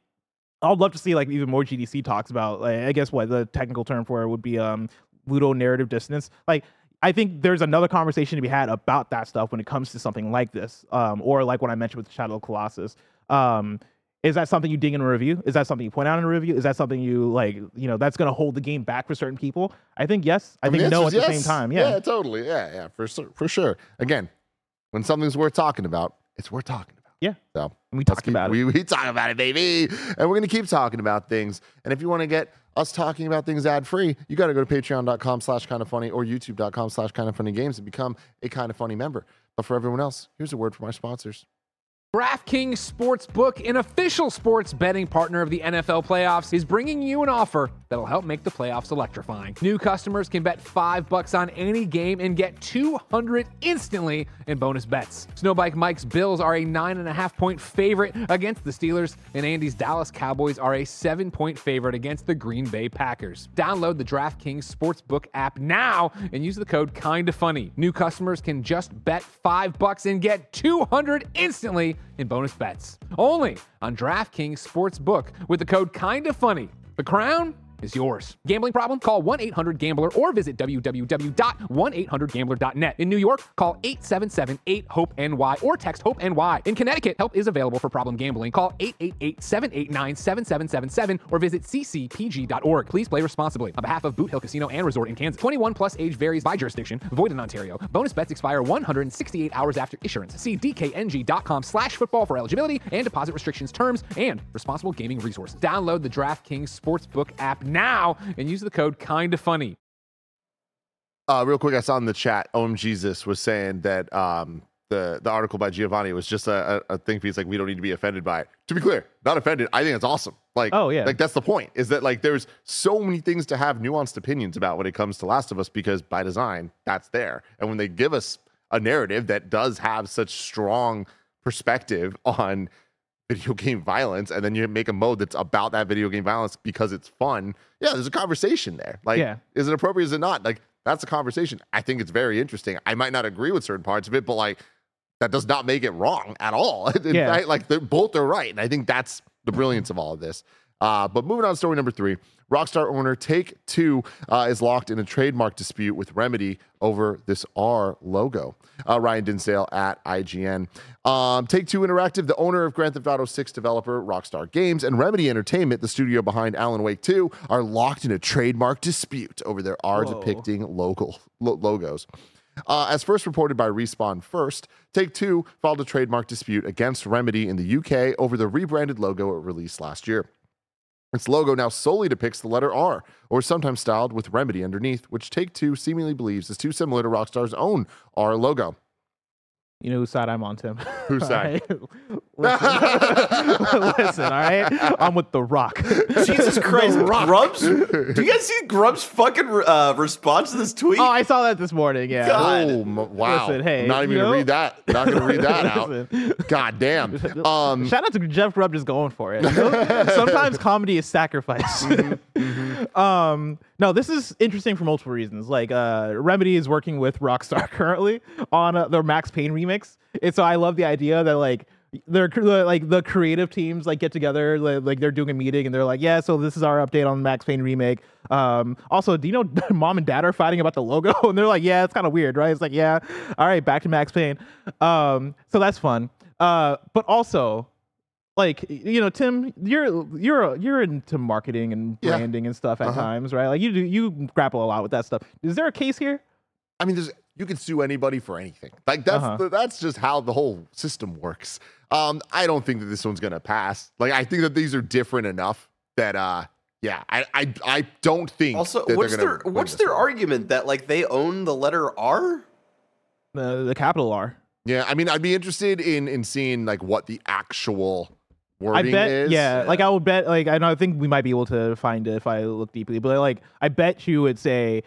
I'd love to see like even more GDC talks about. Like, I guess what the technical term for it would be um ludonarrative dissonance. Like I think there's another conversation to be had about that stuff when it comes to something like this, um, or like what I mentioned with Shadow of Colossus. Um, is that something you dig in a review? Is that something you point out in a review? Is that something you like? You know, that's going to hold the game back for certain people. I think yes. I, mean, think no at answer the same time. Yeah. totally. Yeah, yeah, for sure, for sure. Again, when something's worth talking about, it's worth talking. Yeah. So And we talked keep- about it. we, we talk about it, baby. And we're gonna keep talking about things. And if you want to get us talking about things ad free, you got to go to patreon.com slash kind of funny or youtube.com slash kind of funny games and become a kind of funny member. But for everyone else, here's a word from our sponsors. DraftKings Sportsbook, an official sports betting partner of the NFL playoffs, is bringing you an offer that'll help make the playoffs electrifying. New customers can bet 5 bucks on any game and get 200 instantly in bonus bets. Snowbike Mike's Bills are a 9.5 point favorite against the Steelers, and Andy's Dallas Cowboys are a 7 point favorite against the Green Bay Packers. Download the DraftKings Sportsbook app now and use the code KINDA FUNNY. New customers can just bet 5 bucks and get 200 instantly in bonus bets. Only on DraftKings Sportsbook with the code KINDA FUNNY. The crown is yours. Gambling problem? Call 1-800-GAMBLER or visit www.1800gambler.net. In New York, call 877-8-HOPE-NY or text HOPE-NY. In Connecticut, help is available for problem gambling. Call 888-789-7777 or visit ccpg.org. Please play responsibly. On behalf of Boot Hill Casino and Resort in Kansas, 21 plus age varies by jurisdiction. Void in Ontario. Bonus bets expire 168 hours after issuance. See dkng.com slash football for eligibility and deposit restrictions, terms, and responsible gaming resources. Download the DraftKings Sportsbook app now and use the code KINDA FUNNY. Uh, real quick, I saw in the chat, Om Jesus was saying that um, the the article by Giovanni was just a, a, a thing. He's like, we don't need to be offended by it. To be clear, not offended. I think it's awesome. Like, Oh, yeah. like that's the point. Is that like there's so many things to have nuanced opinions about when it comes to Last of Us because by design that's there. And when they give us a narrative that does have such strong perspective on video game violence, and then you make a mode that's about that video game violence because it's fun. Yeah, there's a conversation there. Like, Yeah. is it appropriate? Is it not? Like, that's a conversation. I think it's very interesting. I might not agree with certain parts of it, but like, that does not make it wrong at all. Yeah. fact, like, they're both are right, and I think that's the brilliance of all of this. Uh, but moving on to story number three. Rockstar owner Take Two uh, is locked in a trademark dispute with Remedy over this R logo. Uh, Ryan Dinsdale at IGN. Um, Take Two Interactive, the owner of Grand Theft Auto 6 developer Rockstar Games, and Remedy Entertainment, the studio behind Alan Wake 2, are locked in a trademark dispute over their R depicting local lo- logos. Uh, as first reported by Respawn First, Take Two filed a trademark dispute against Remedy in the UK over the rebranded logo it released last year. Its logo now solely depicts the letter R, or sometimes styled with Remedy underneath, which Take Two seemingly believes is too similar to Rockstar's own R logo. You know whose side I'm on, Tim. Whose side? Listen, listen, all right. I'm with the Rock. Jesus Christ, Grubs? Do you guys see Grubs' fucking uh, response to this tweet? Oh, I saw that this morning. Yeah. God. Oh, m- wow. Listen, hey, not even you going know- to read that. Not going to read that out. Listen. God damn. Um, Shout out to Jeff Grubb just going for it. You know? Sometimes comedy is sacrifice. Mm-hmm, um, no, this is interesting for multiple reasons. Like, uh, Remedy is working with Rockstar currently on uh, their Max Payne remix, and so I love the idea that like they're like the creative teams like get together, like, they're doing a meeting, and they're like, yeah, so this is our update on the Max Payne remake. Um, also, do you know mom and dad are fighting about the logo? And they're like, yeah, it's kind of weird, right? It's like, yeah, all right, back to Max Payne. Um, so that's fun. Uh, but also, like you know, Tim, you're you're you're into marketing and Yeah. branding and stuff at Uh-huh. times, right? Like you do you grapple a lot with that stuff. Is there a case here? I mean, there's you can sue anybody for anything. Like that's Uh-huh. the, that's just how the whole system works. Um, I don't think that this one's gonna pass. Like I think that these are different enough that uh, yeah, I I, I don't think also, that what's their what's their one. argument that like they own the letter R? The the capital R. Yeah, I mean, I'd be interested in in seeing like what the actual I bet, is. yeah, Like I would bet, like I know, I think we might be able to find it if I look deeply. But like, I bet you would say,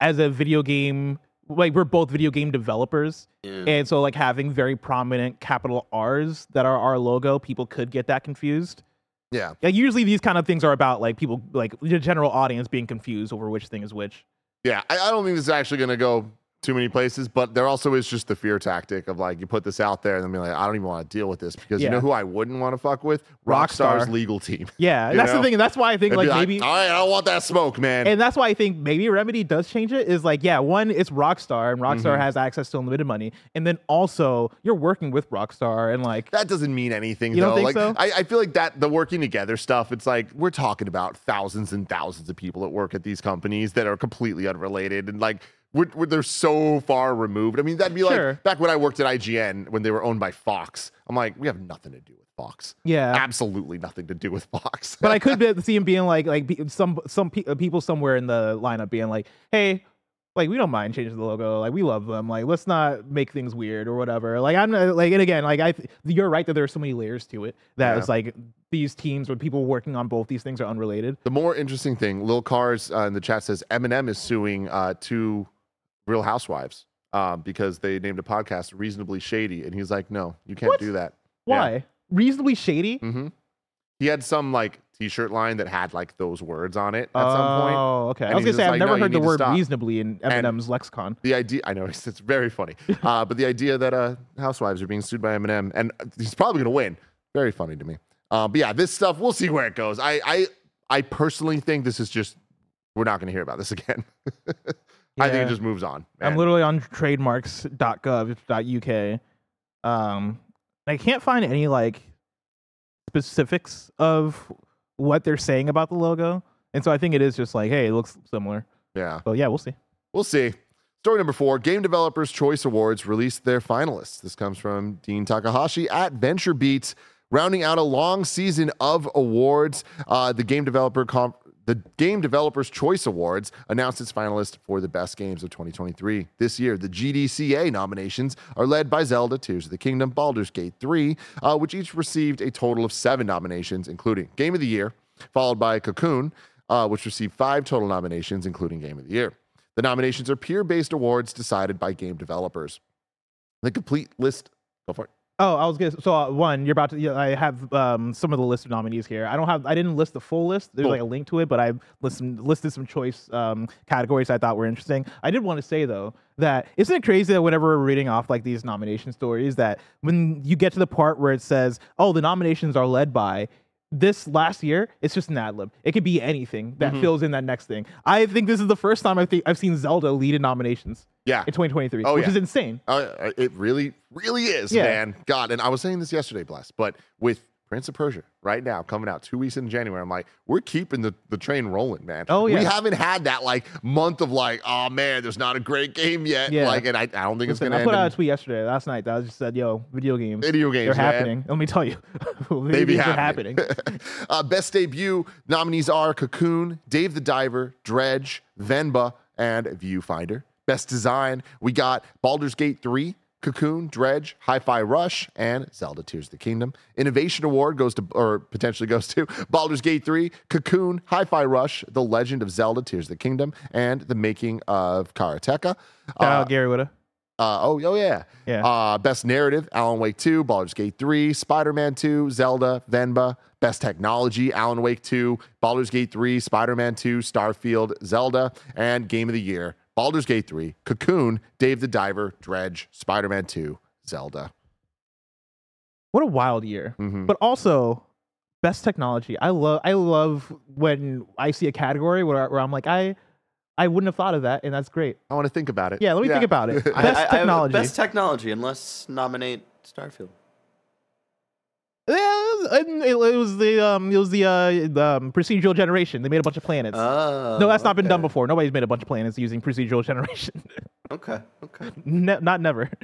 as a video game, like we're both video game developers, Yeah. and so like having very prominent capital R's that are our logo, people could get that confused. yeah. Like usually these kind of things are about like people, like the general audience being confused over which thing is which. Yeah, I, I don't think this is actually going to go too many places, but there also is just the fear tactic of like you put this out there and then be like, I don't even want to deal with this because you know who I wouldn't want to fuck with? Rockstar. Rockstar's legal team. Yeah, that's know? the thing. And that's why I think like maybe all right, I don't want that smoke, man. and that's why I think maybe Remedy does change it. Is like, yeah, one, it's Rockstar, and Mm-hmm. Rockstar has access to unlimited money, and then also you're working with Rockstar, and like, that doesn't mean anything You though. don't think like so? I, I feel like that the working together stuff, it's like we're talking about thousands and thousands of people that work at these companies that are completely unrelated and like we're, we're, they're so far removed. I mean, that'd be Sure. like back when I worked at IGN when they were owned by Fox. I'm like, we have nothing to do with Fox. yeah. Absolutely nothing to do with Fox. But I could be, see him being like, like some some pe- uh, people somewhere in the lineup being like, hey. Like we don't mind changing the logo. Like we love them. Like let's not make things weird or whatever. Like I'm like and again like I you're right that there are so many layers to it that Yeah. it's like these teams or people working on both these things are unrelated. The more interesting thing, Lil Cars uh, in the chat says Eminem is suing uh, two Real Housewives um, because they named a podcast reasonably shady, and he's like, "No, you can't What? do that." Why? Reasonably shady. hmm He had some like T-shirt line that had like those words on it at some point. Oh, okay. I And was he's gonna say just I've like, never "No, you heard the need to word stop." reasonably in And- Eminem's lexicon. The idea, I know, it's, it's very funny, uh, but the idea that uh, housewives are being sued by Eminem, and he's probably going to win, very funny to me. Uh, but yeah, this stuff, we'll see where it goes. I, I, I personally think this is just we're not going to hear about this again. I think it just moves on. I'm literally on trademarks.gov.uk. Um, I can't find any like specifics of what they're saying about the logo, and so I think it is just like, hey, it looks similar. yeah. But yeah, we'll see. We'll see. Story number four Game Developers Choice Awards released their finalists. This comes from Dean Takahashi at Venture Beats. Rounding out a long season of awards, uh, the Game Developer Comp- the Game Developers Choice Awards announced its finalists for the best games of 2023. This year, the GDCA nominations are led by Zelda Tears of the Kingdom, Baldur's Gate 3, uh, which each received a total of seven nominations, including Game of the Year, followed by Cocoon, uh, which received five total nominations, including Game of the Year. The nominations are peer based awards decided by game developers. The complete list, go for it. Oh, I was gonna. So uh, one, you're about to. Yeah, I have um, some of the list of nominees here. I don't have. I didn't list the full list. There's Cool. like a link to it, but I listed listed some choice um, categories I thought were interesting. I did want to say though that isn't it crazy that whenever we're reading off like these nomination stories, that when you get to the part where it says, "Oh, the nominations are led by." This last year, it's just an ad lib. It could be anything that Mhm. fills in that next thing. I think this is the first time I think I've seen Zelda lead in nominations Yeah. in 2023, Oh, which yeah. is insane. Uh, it really, really is, Yeah. man. God, and I was saying this yesterday, Bless, but with Prince of Persia right now coming out two weeks in January, I'm like, we're keeping the, the train rolling, man. Oh, yeah, We haven't had that like month of like, oh man, there's not a great game yet. Yeah. Like, and I, I don't think it's gonna I put out a tweet yesterday, last night, that I just said, "Yo, video games, video games. they're man. happening." Let me tell you, They be happening. happening. uh, best debut nominees are Cocoon, Dave the Diver, Dredge, Venba, and Viewfinder. Best design, we got Baldur's Gate 3, Cocoon, Dredge, Hi-Fi Rush, and Zelda Tears of the Kingdom. Innovation Award goes to, or potentially goes to Baldur's Gate 3, Cocoon, Hi-Fi Rush, The Legend of Zelda Tears of the Kingdom, and The Making of Karateka. Uh, Gary Whitta. uh, oh, oh yeah. Yeah. Uh, best narrative: Alan Wake 2, Baldur's Gate 3, Spider-Man 2, Zelda, Venba. Best technology: Alan Wake 2, Baldur's Gate 3, Spider-Man 2, Starfield, Zelda, and Game of the Year: Baldur's Gate 3, Cocoon, Dave the Diver, Dredge, Spider-Man 2, Zelda. What a wild year! Mhm. But also, best technology. I love. I love when I see a category where, where I'm like, I, I wouldn't have thought of that, and that's great. I want to think about it. Yeah, let me think about it. I- Best I- I have technology. best technology, and let's nominate Starfield. Yeah, it, it- it was the um, it was the uh, um, procedural generation. They made a bunch of planets. Oh, no, that's not been done before. Nobody's made a bunch of planets using procedural generation. Okay, okay. ne- not never.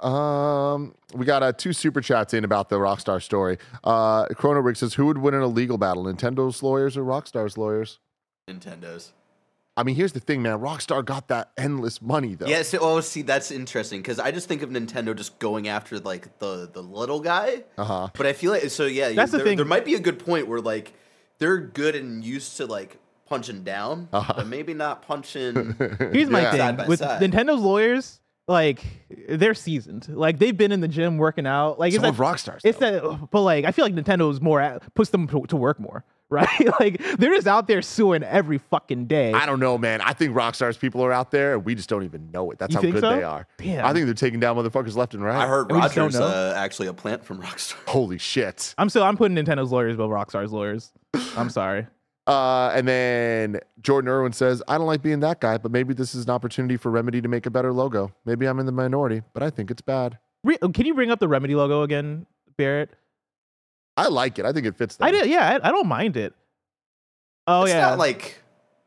Um, we got uh, two super chats in about the Rockstar story. Uh, Chrono Rig says, "Who would win in a legal battle, Nintendo's lawyers or Rockstar's lawyers?" Nintendo's. I mean, here's the thing, man. Rockstar got that endless money, though. Yes. oh, see, that's interesting because I just think of Nintendo just going after like the the little guy, Uh huh. but I feel like so. Yeah, That's the there, thing. There might be a good point where like they're good and used to like punching down, Uh-huh. but maybe not punching. Here's my Yeah. thing Side by with side. Nintendo's lawyers. Like they're seasoned. Like they've been in the gym working out. Like So it's have that, Rockstars. it's though. that. But like I feel like Nintendo's more at, puts them to, to work more. right? like they're just out there suing every fucking day. I don't know, man. I think Rockstar's people are out there and we just don't even know it. That's You how good so? they are. Damn. I think they're taking down motherfuckers left and right. I heard And we just don't Rogers uh, actually a plant from Rockstar. Holy shit. I'm still I'm putting Nintendo's lawyers above Rockstar's lawyers. I'm sorry. Uh, and then Jordan Irwin says, I don't like being that guy, but maybe this is an opportunity for Remedy to make a better logo. Maybe I'm in the minority, but I think it's bad. Re- can you bring up the Remedy logo again, Barrett? I like it. I think it fits them. I did. Yeah, I, I don't mind it. Oh it's yeah, not like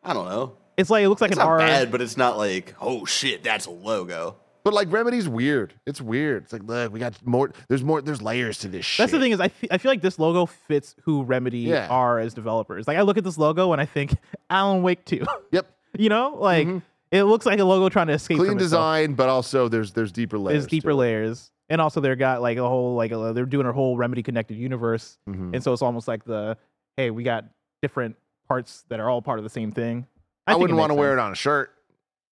I don't know. it's like it looks like It's an not R. bad, but it's not like oh shit, that's a logo. But like Remedy's weird. It's weird. It's like, look, we got more. There's more. There's layers to this shit. That's the thing is, I, fe- I feel like this logo fits who Remedy Yeah. are as developers. Like I look at this logo and I think Alan Wake 2. Yep. you know, like Mhm. It looks like a logo trying to escape Clean design, but also there's there's deeper layers. There's deeper layers, and also they're got like a whole like a, they're doing a whole Remedy connected universe, hmm and so it's almost like the hey, we got different parts that are all part of the same thing. I, wouldn't want to wear it on a shirt.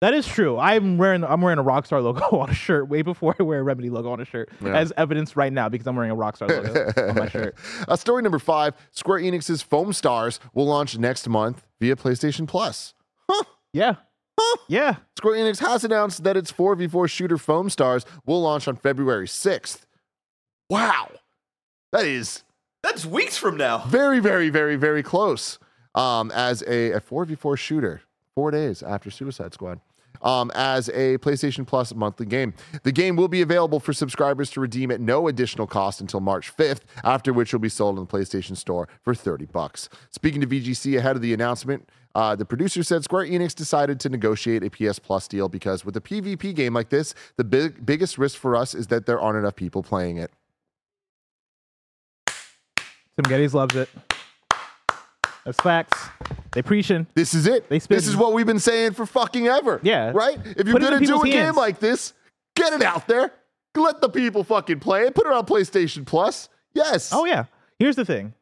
That is true. I'm wearing I'm wearing a Rockstar logo on a shirt way before I wear a Remedy logo on a shirt, Yeah. as evidence right now because I'm wearing a Rockstar logo on my shirt. Uh, story number five: Square Enix's Foamstars will launch next month via PlayStation Plus. Huh? Yeah, yeah. Square Enix has announced that its 4v4 shooter Foamstars will launch on February 6th. Wow, that is That's weeks from now. very, very, very, very close. Um, as a, a 4v4 shooter, four days after Suicide Squad. Um, as a PlayStation Plus monthly game. The game will be available for subscribers to redeem at no additional cost until March 5th, after which it will be sold in the PlayStation Store for 30 bucks. Speaking to VGC ahead of the announcement, uh, the producer said Square Enix decided to negotiate a PS Plus deal because with a PvP game like this, the big, biggest risk for us is that there aren't enough people playing it. Tim Gettys loves it. That's facts. They preaching. This is it. They this is what we've been saying for fucking ever. Yeah. Right? If you're Put it in going to do a people's game hands. like this, get it out there. Let the people fucking play it. Put it on PlayStation Plus. Yes. Oh yeah. Here's the thing,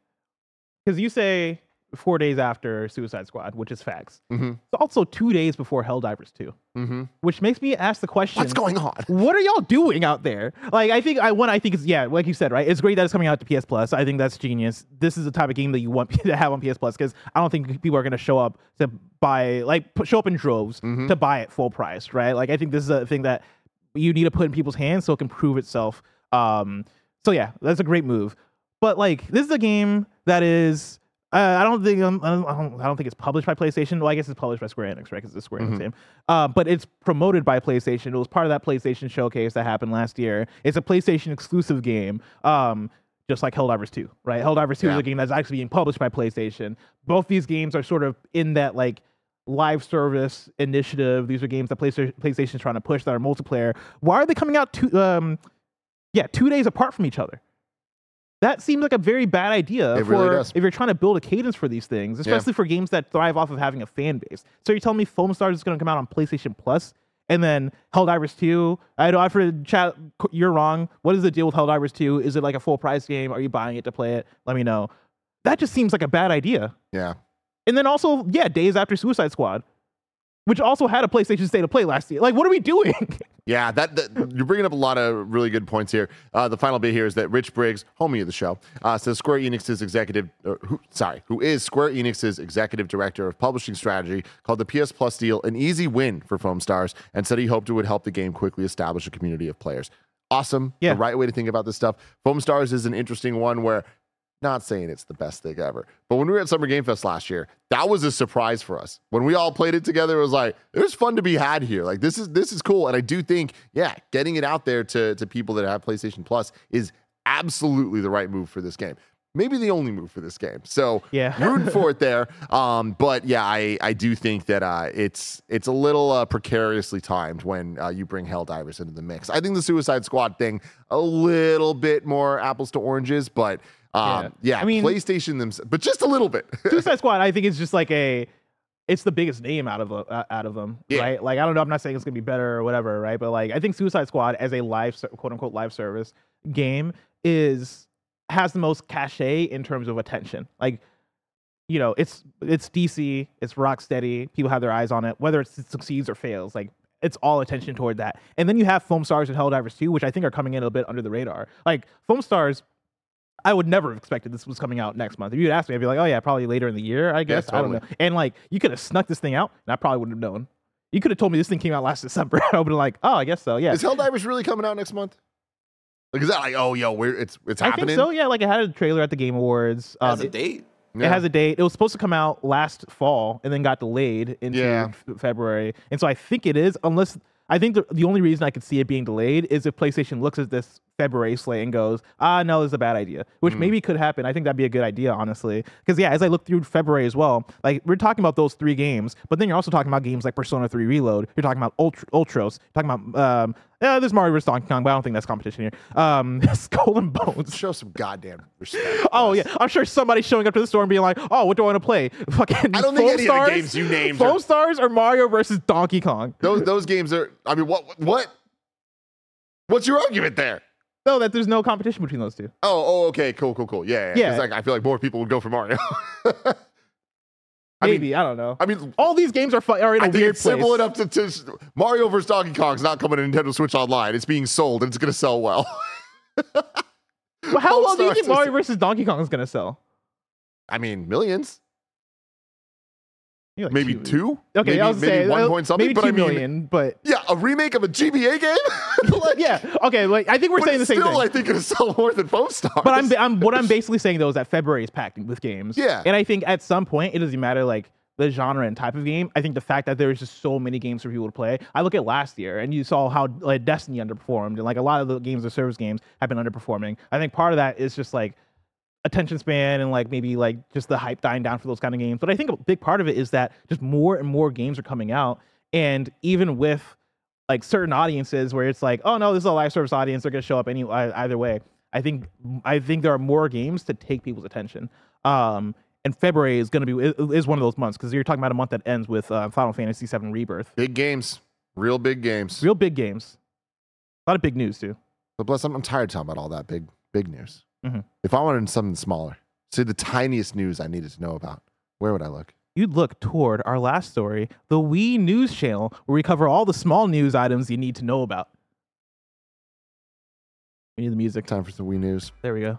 because you say four days after Suicide Squad, which is facts. Mhm. It's also two days before Helldivers 2, hmm which makes me ask the question: What's going on? What are y'all doing out there? Like, I think I one I think is yeah, like you said, right? It's great that it's coming out to PS Plus. I think that's genius. This is the type of game that you want to have on PS Plus because I don't think people are going to show up to buy like show up in droves Mhm. to buy it full price, right? Like, I think this is a thing that you need to put in people's hands so it can prove itself. Um, so yeah, that's a great move. But like, this is a game that is. Uh, I don't think um, I, don't, I don't think it's published by PlayStation. Well, I guess it's published by Square Enix, right? Because it's a Square Enix Mhm. game. Uh, but it's promoted by PlayStation. It was part of that PlayStation showcase that happened last year. It's a PlayStation exclusive game, um, just like Helldivers 2, right? Helldivers 2 is Yeah. a game that's actually being published by PlayStation. Both these games are sort of in that like live service initiative. These are games that PlayStation is trying to push that are multiplayer. Why are they coming out two um yeah, two days apart from each other? That seems like a very bad idea It for really if you're trying to build a cadence for these things, especially for games that thrive off of having a fan base. So you're telling me Foamstars is going to come out on PlayStation Plus, and then Helldivers 2. I know I've heard chat. You're wrong. What is the deal with Helldivers 2? Is it like a full price game? Are you buying it to play it? Let me know. That just seems like a bad idea. Yeah. And then also, yeah, days after Suicide Squad, which also had a PlayStation State of Play last year. Like, what are we doing? Yeah, that, that you're bringing up a lot of really good points here. Uh, the final bit here is that Rich Briggs, homie of the show, uh, says Square Enix's executive, or who, sorry, who is Square Enix's executive director of publishing strategy, called the PS Plus deal an easy win for Foamstars, and said he hoped it would help the game quickly establish a community of players. Awesome, Yeah. the right way to think about this stuff. Foamstars is an interesting one where. Not saying it's the best thing ever, but when we were at Summer Game Fest last year, that was a surprise for us. When we all played it together, it was like there's fun to be had here. Like this is this is cool, and I do think, yeah, getting it out there to to people that have PlayStation Plus is absolutely the right move for this game. Maybe the only move for this game. So Yeah. rooting for it there. Um, but yeah, I I do think that uh, it's it's a little uh, precariously timed when uh, you bring Helldivers into the mix. I think the Suicide Squad thing a little bit more apples to oranges, but um, yeah, I mean- PlayStation themselves, but just a little bit. Suicide Squad, I think, is just like a. It's the biggest name out of uh, out of them, Yeah. right? Like I don't know. I'm not saying it's gonna be better or whatever, right? But like I think Suicide Squad as a live quote unquote live service game is has the most cachet in terms of attention. Like you know, it's it's DC, it's Rocksteady. People have their eyes on it, whether it succeeds or fails. Like it's all attention toward that. And then you have Foamstars and Helldivers 2, which I think are coming in a bit under the radar. Like Foamstars I would never have expected this was coming out next month. If you'd asked me, I'd be like, oh yeah, probably later in the year, I guess. I don't know. And like, you could have snuck this thing out, and I probably wouldn't have known. You could have told me this thing came out last December. I would have been like, oh, I guess so. Yeah. Is Helldivers really coming out next month? Like, is that like, oh, yo, we're it's it's I happening? think so. Yeah. Like, it had a trailer at the Game Awards. Um, Has a it- date. Yeah. It has a date. It was supposed to come out last fall and then got delayed into Yeah. f- February. And so I think it is, unless I think the, the only reason I could see it being delayed is if PlayStation looks at this February slate and goes, ah, no, this is a bad idea, which Hmm. maybe could happen. I think that'd be a good idea, honestly. Because, yeah, as I look through February as well, like we're talking about those three games, but then you're also talking about games like Persona 3 Reload. You're talking about Ultra, Ultros. You're talking about, um, yeah, there's Mario vs. Donkey Kong, but I don't think that's competition here. Um, Skull and Bones. Show some goddamn respect. Oh yeah, I'm sure somebody's showing up to the store and being like, "Oh, what do I want to play? Fucking I don't think any of the games you named Foam are- Stars or Mario versus Donkey Kong. Those those games are. I mean, what what? What's your argument there? No, that there's no competition between those two. Oh, oh, okay, cool, cool, cool. Yeah, yeah. Yeah. Like, I feel like more people would go for Mario. I Maybe mean, I don't know. I mean, All these games are fu- are in a I think weird it's place. simple enough to, to Mario vs. Donkey Kong's not coming to Nintendo Switch Online. It's being sold and it's gonna sell well. Well, how well do you think Mario versus Donkey Kong is gonna sell? I mean, millions, Maybe, like maybe two. Okay, maybe, I was maybe saying one uh, point something. Maybe but two I mean, million, but a remake of a GBA game. like, yeah, okay. Like I think we're saying the it's same still, thing. I think it'll sell more than Foamstars. But I'm, I'm what I'm basically saying though is that February is packed with games. Yeah. And I think at some point it doesn't matter like the genre and type of game. I think the fact that there's just so many games for people to play. I look at last year and you saw how like Destiny underperformed and like a lot of the games or service games have been underperforming. I think part of that is just like attention span and like maybe like just the hype dying down for those kind of games. But I think a big part of it is that just more and more games are coming out and even with like certain audiences where it's like, oh no, this is a live service audience. They're gonna show up any either way. I think I think there are more games to take people's attention. Um, and February is gonna be is- one of those months because you're talking about a month that ends with uh, Final Fantasy VII Rebirth. big games, real big games. Real big games. A lot of big news too. But bless, I'm, I'm tired of talking about all that big, big news. Mhm. If I wanted something smaller, say the tiniest news I needed to know about, where would I look? You'd look toward our last story, the Wee News Channel, where we cover all the small news items you need to know about. We need the music. Time for some Wee news. There we go.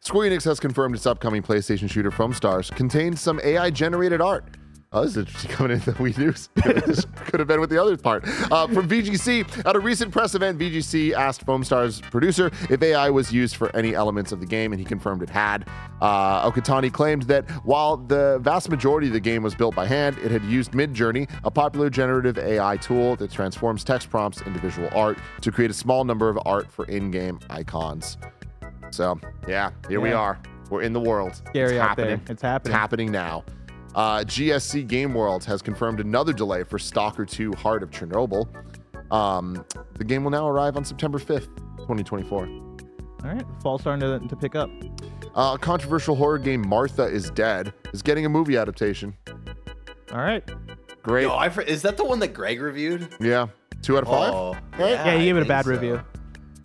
Square Enix has confirmed its upcoming PlayStation shooter Foamstars contains some AI generated art. Oh, this is interesting coming in the Wee News. this could have been with the other part. Uh, from VGC, at a recent press event, VGC asked Foamstars producer if AI was used for any elements of the game, and he confirmed it had. Uh, Okatani claimed that while the vast majority of the game was built by hand, it had used Midjourney, a popular generative AI tool that transforms text prompts into visual art to create a small number of art for in-game icons. So, yeah, here we are. We're in the world. Scary it's out happening. there. It's happening. It's happening now. Uh, GSC Game World has confirmed another delay for Stalker 2 Heart of Chernobyl. Um, the game will now arrive on September 5th, 2024. All right, fall starting to, to pick up. Uh, controversial horror game Martha is Dead is getting a movie adaptation. All right. Great. Yo, I, fr- is that the one that Greg reviewed? yeah. Two out of five. Oh, Right? Yeah, I he gave it a bad so. review.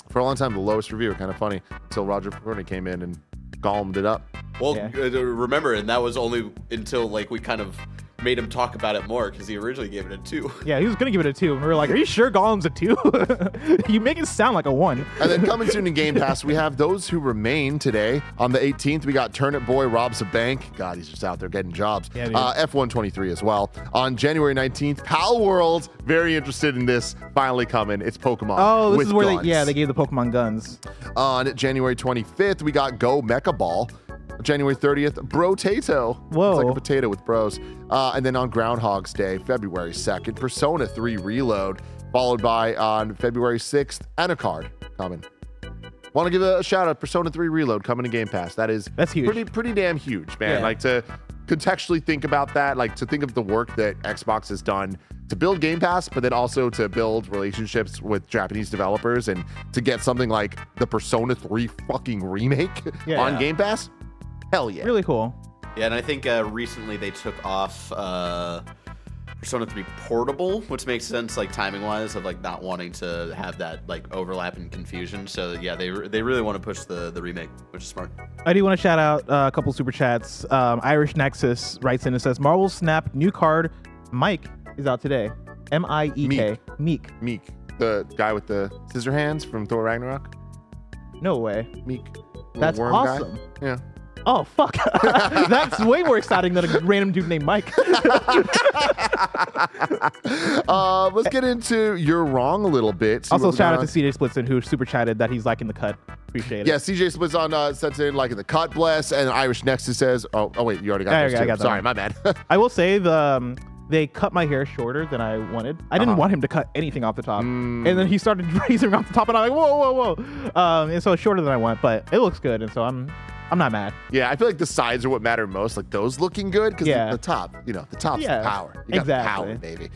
For a long time, the lowest review. Kind of funny until Roger Pokorny came in and galmed it up. Well, Yeah. uh, remember, and that was only until like we kind of made him talk about it more because he originally gave it a two. Yeah, he was gonna give it a two, and we were like, "Are you sure Gollum's a two? you make it sound like a one." And then coming soon in Game Pass, we have those who remain today. On the 18th, we got Turnip Boy robs a bank. God, he's just out there getting jobs. Yeah, uh, F123 as well. On January 19th, Palworld. Very interested in this. Finally coming. It's Pokemon. Oh, this with is where guns. they yeah they gave the Pokemon guns. On January 25th, we got Go Mecha Ball. January 30th, Brotato. Whoa. It's like a potato with bros. Uh, and then on Groundhog's Day, February 2nd, Persona 3 Reload, followed by on February 6th, Anacard coming. Want to give a, shout out Persona 3 Reload coming to Game Pass. That is That's huge. Pretty pretty damn huge, man. Yeah. Like to contextually think about that, like to think of the work that Xbox has done to build Game Pass, but then also to build relationships with Japanese developers and to get something like the Persona 3 fucking remake Yeah. on Game Pass. Hell yeah. Really cool. Yeah, and I think uh, recently they took off uh, Persona 3 Portable, which makes sense, like timing wise, of like not wanting to have that like overlap and confusion. So yeah, they re- they really want to push the the remake, which is smart. I do want to shout out uh, a couple super chats. Um, Irish Nexus writes in and says, "Marvel Snap new card Mike is out today. M I E K Miek. Miek, the guy with the scissor hands from Thor Ragnarok. No way. Miek. little That's worm guy. awesome. Yeah. Oh fuck. That's way more exciting than a random dude named Mike. uh, let's get into you're wrong a little bit. see also, shout out to CJ Splitson who super chatted that he's liking the cut. Appreciate it. Yeah, CJ Splits on uh, sets in liking the cut bless, and Irish Nexus says, "Oh, oh wait, you already got I those got- I got that Sorry, one. my bad. I will say the um, they cut my hair shorter than I wanted. I didn't Uh-huh. want him to cut anything off the top, Mm. and then he started raising off the top, and I'm like, whoa, whoa, whoa. Um, and so it's shorter than I want, but it looks good, and so I'm I'm not mad. yeah, I feel like the sides are what matter most. Like those looking good because Yeah. the, the top, you know, the top's Yeah, the power. You got exactly. power, baby.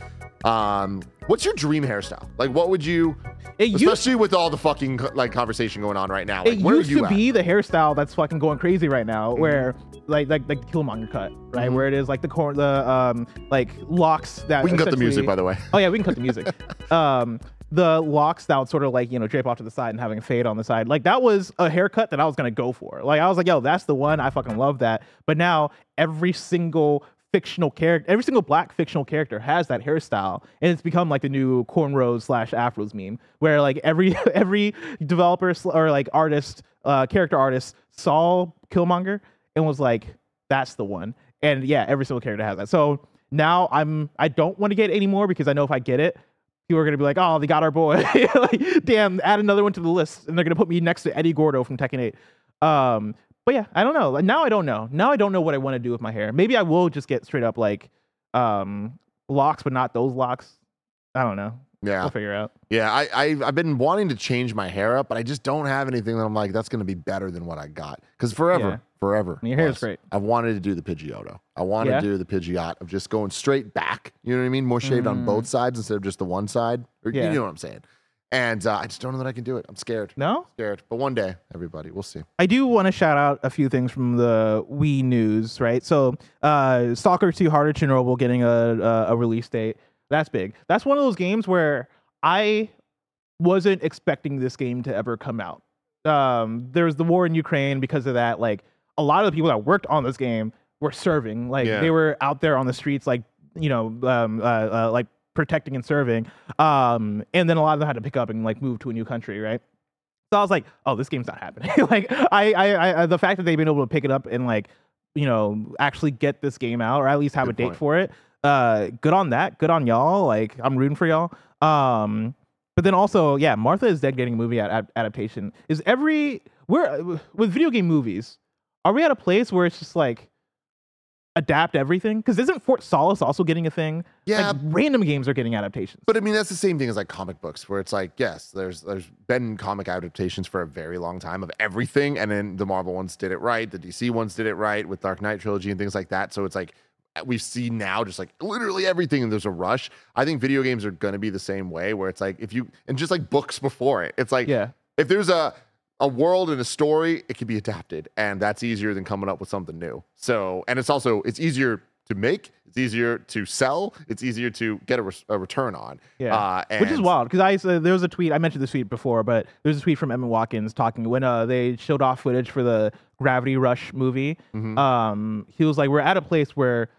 Um, what's your dream hairstyle? Like, what would you, It used especially with all the fucking like conversation going on right now? Like, it where used to at? Mm-hmm. be the hairstyle that's fucking going crazy right now, where like like like the Killmonger cut, right? Mhm. Where it is like the cor- the um like locks that we can cut the music, by the way. Oh yeah, we can cut the music. um, the locks that would sort of like you know drape off to the side and having a fade on the side, like that was a haircut that I was gonna go for. Like I was like, yo, that's the one. I fucking love that. But now every single fictional character, every single black fictional character has that hairstyle, and it's become like the new cornrows slash afros meme, where like every every developer or like artist, uh, character artist saw Killmonger and was like, that's the one. And yeah, every single character has that. So now I'm I don't want to get any more because I know if I get it, people are gonna be like, oh, they got our boy. like, damn, add another one to the list, and they're gonna put me next to Eddie Gordo from Tekken 8. Um, but yeah, I don't know. Now I don't know. Now I don't know what I want to do with my hair. Maybe I will just get straight up like um locks, but not those locks. I don't know. Yeah, We'll figure out. yeah. I, I I've been wanting to change my hair up, but I just don't have anything that I'm like that's going to be better than what I got. Because forever, Yeah. forever, And your hair is great. I've wanted to do the Pidgeotto. I want Yeah? to do the Pidgeot of just going straight back. You know what I mean? More shaved on Mm. both sides instead of just the one side. Or, Yeah. You know what I'm saying? And uh, I just don't know that I can do it. I'm scared. No, Scared. But one day, everybody, we'll see. I do want to shout out a few things from the Wee news, right? So, uh, Stalker 2 Heart of Chernobyl getting a, a a release date. That's big. That's one of those games where I wasn't expecting this game to ever come out. Um, there was the war in Ukraine because of that. Like a lot of the people that worked on this game were serving. Like Yeah. they were out there on the streets, like you know, um, uh, uh, like protecting and serving. Um, and then a lot of them had to pick up and like move to a new country, right? So I was like, oh, this game's not happening. like I, I, I, the fact that they've been able to pick it up and like, you know, actually get this game out or at least have Good a date point. for it. Uh, good on that. Good on y'all. Like I'm rooting for y'all. Um, but then also, yeah, Martha is Dead getting a movie ad- ad- adaptation. Is every we're with video game movies, are we at a place where it's just like adapt everything? Because isn't Fort Solis also getting a thing? Yeah, like, random games are getting adaptations. But I mean, that's the same thing as like comic books, where it's like, yes, there's there's been comic adaptations for a very long time of everything, and then the Marvel ones did it right, the DC ones did it right with Dark Knight trilogy and things like that. So it's like we see now just like literally everything, and there's a rush. I think video games are gonna be the same way, where it's like if you and just like books before it, it's like yeah, if there's a a world and a story, it can be adapted, and that's easier than coming up with something new. So, and it's also it's easier to make, it's easier to sell, it's easier to get a, re- a return on. Yeah. uh, Which is wild because I uh, there was a tweet I mentioned this tweet before, but there's a tweet from Emma Watkins talking when uh, they showed off footage for the Gravity Rush movie. Mhm. Um, he was like, "We're at a place where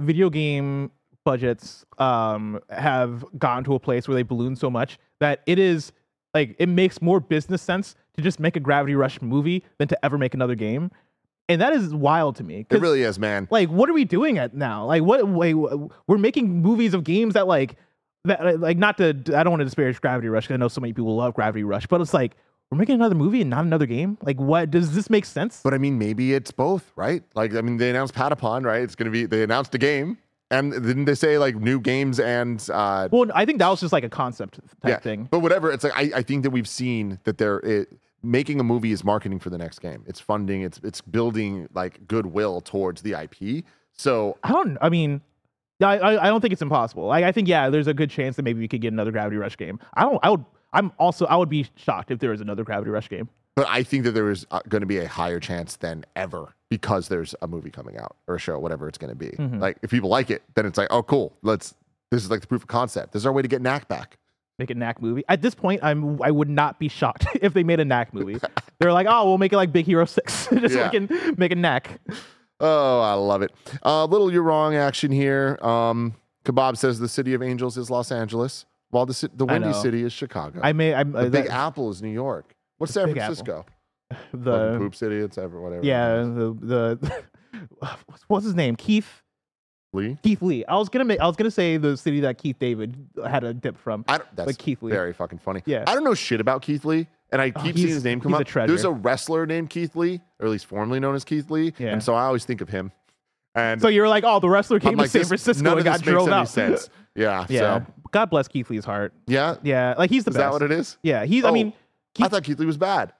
video game budgets um, have gotten to a place where they balloon so much that it is like it makes more business sense to just make a Gravity Rush movie than to ever make another game." And that is wild to me. It really is, man. like what are we doing at now like what wait, we're making movies of games that like that like not to i don't want to disparage gravity rush because i know so many people love gravity rush but it's like we're making another movie and not another game like what does this make sense But I mean, maybe it's both, right? Like, I mean, they announced Patapon, right? It's gonna be. They announced a game, and didn't they say like new games and uh, well i think that was just like a concept type yeah, thing But whatever, it's like I, I think that we've seen that there it, making a movie is marketing for the next game. It's funding. It's it's building like goodwill towards the IP. So i don't i mean yeah, I, I I don't think it's impossible. Like, I think yeah, there's a good chance that maybe we could get another Gravity Rush game. I don't. I would. I'm also. I would be shocked if there was another Gravity Rush game. But I think that there is uh, going to be a higher chance than ever because there's a movie coming out or a show, whatever it's going to be. Mhm. Like if people like it, then it's like, oh, cool. Let's. This is like the proof of concept. This is our way to get Knack back. make a knack movie. At this point, I'm I would not be shocked if they made a knack movie. They're like, oh, we'll make it like Big Hero Six, just Yeah. so we can make a knack. Oh, I love it. A uh, little you're wrong action here. Um, Kebab says the city of angels is Los Angeles, while the the windy city is Chicago. I may. I'm the uh, Big Apple is New York. What's San Apple. Francisco? Fucking The poop city. It's ever whatever. yeah, the the what's- his name? Keith Lee. Keith Lee. I was gonna make I was gonna say the city that Keith David had a dip from. I don't, that's Like Keith Lee. very fucking funny. Yeah. I don't know shit about Keith Lee, and I keep seeing his name come he's a up. There's a wrestler named Keith Lee, or at least formerly known as Keith Lee, Yeah. and so I always think of him. And So you're like, oh, the wrestler I'm came like, to San Francisco none and of got drilled any out. sense. Yeah. Yeah. So God bless Keith Lee's heart. yeah. Yeah, like he's the best. Is best. that what it is? Yeah, he's. I Oh, mean, I thought Keith Lee was bad.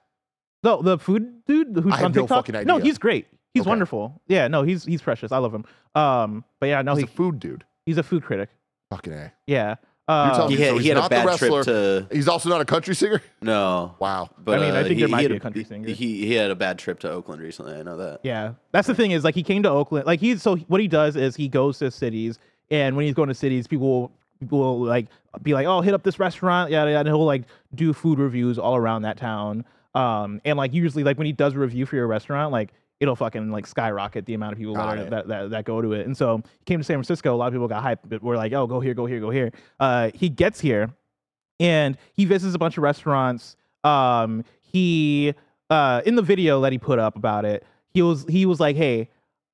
no, the food dude who's I have on no TikTok. fucking No, he's great. He's Okay. wonderful. Yeah, no, he's he's precious. I love him. Um, but yeah, no, He's he, a food dude. he's a food critic. Fucking a. Yeah. You're Uh, telling He me had, so he he's had a not the bad wrestler. trip to He's also not a country singer. no, Wow. but I mean, I uh, think he, there might he be had a country singer. He he had a bad trip to Oakland recently. I know that. Yeah, that's the thing is like he came to Oakland. Like he's so what he does is he goes to cities, and when he's going to cities, people will, people will like be like, oh, hit up this restaurant, yeah, yeah, and he'll like do food reviews all around that town. Um, and like usually like when he does a review for your restaurant, like it'll fucking like skyrocket the amount of people that, are, that, that that go to it. And so he came to San Francisco. A lot of people got hyped, but we're like, oh, go here, go here, go here. Uh, he gets here, and he visits a bunch of restaurants. Um, he uh, in the video that he put up about it, he was he was like, "Hey,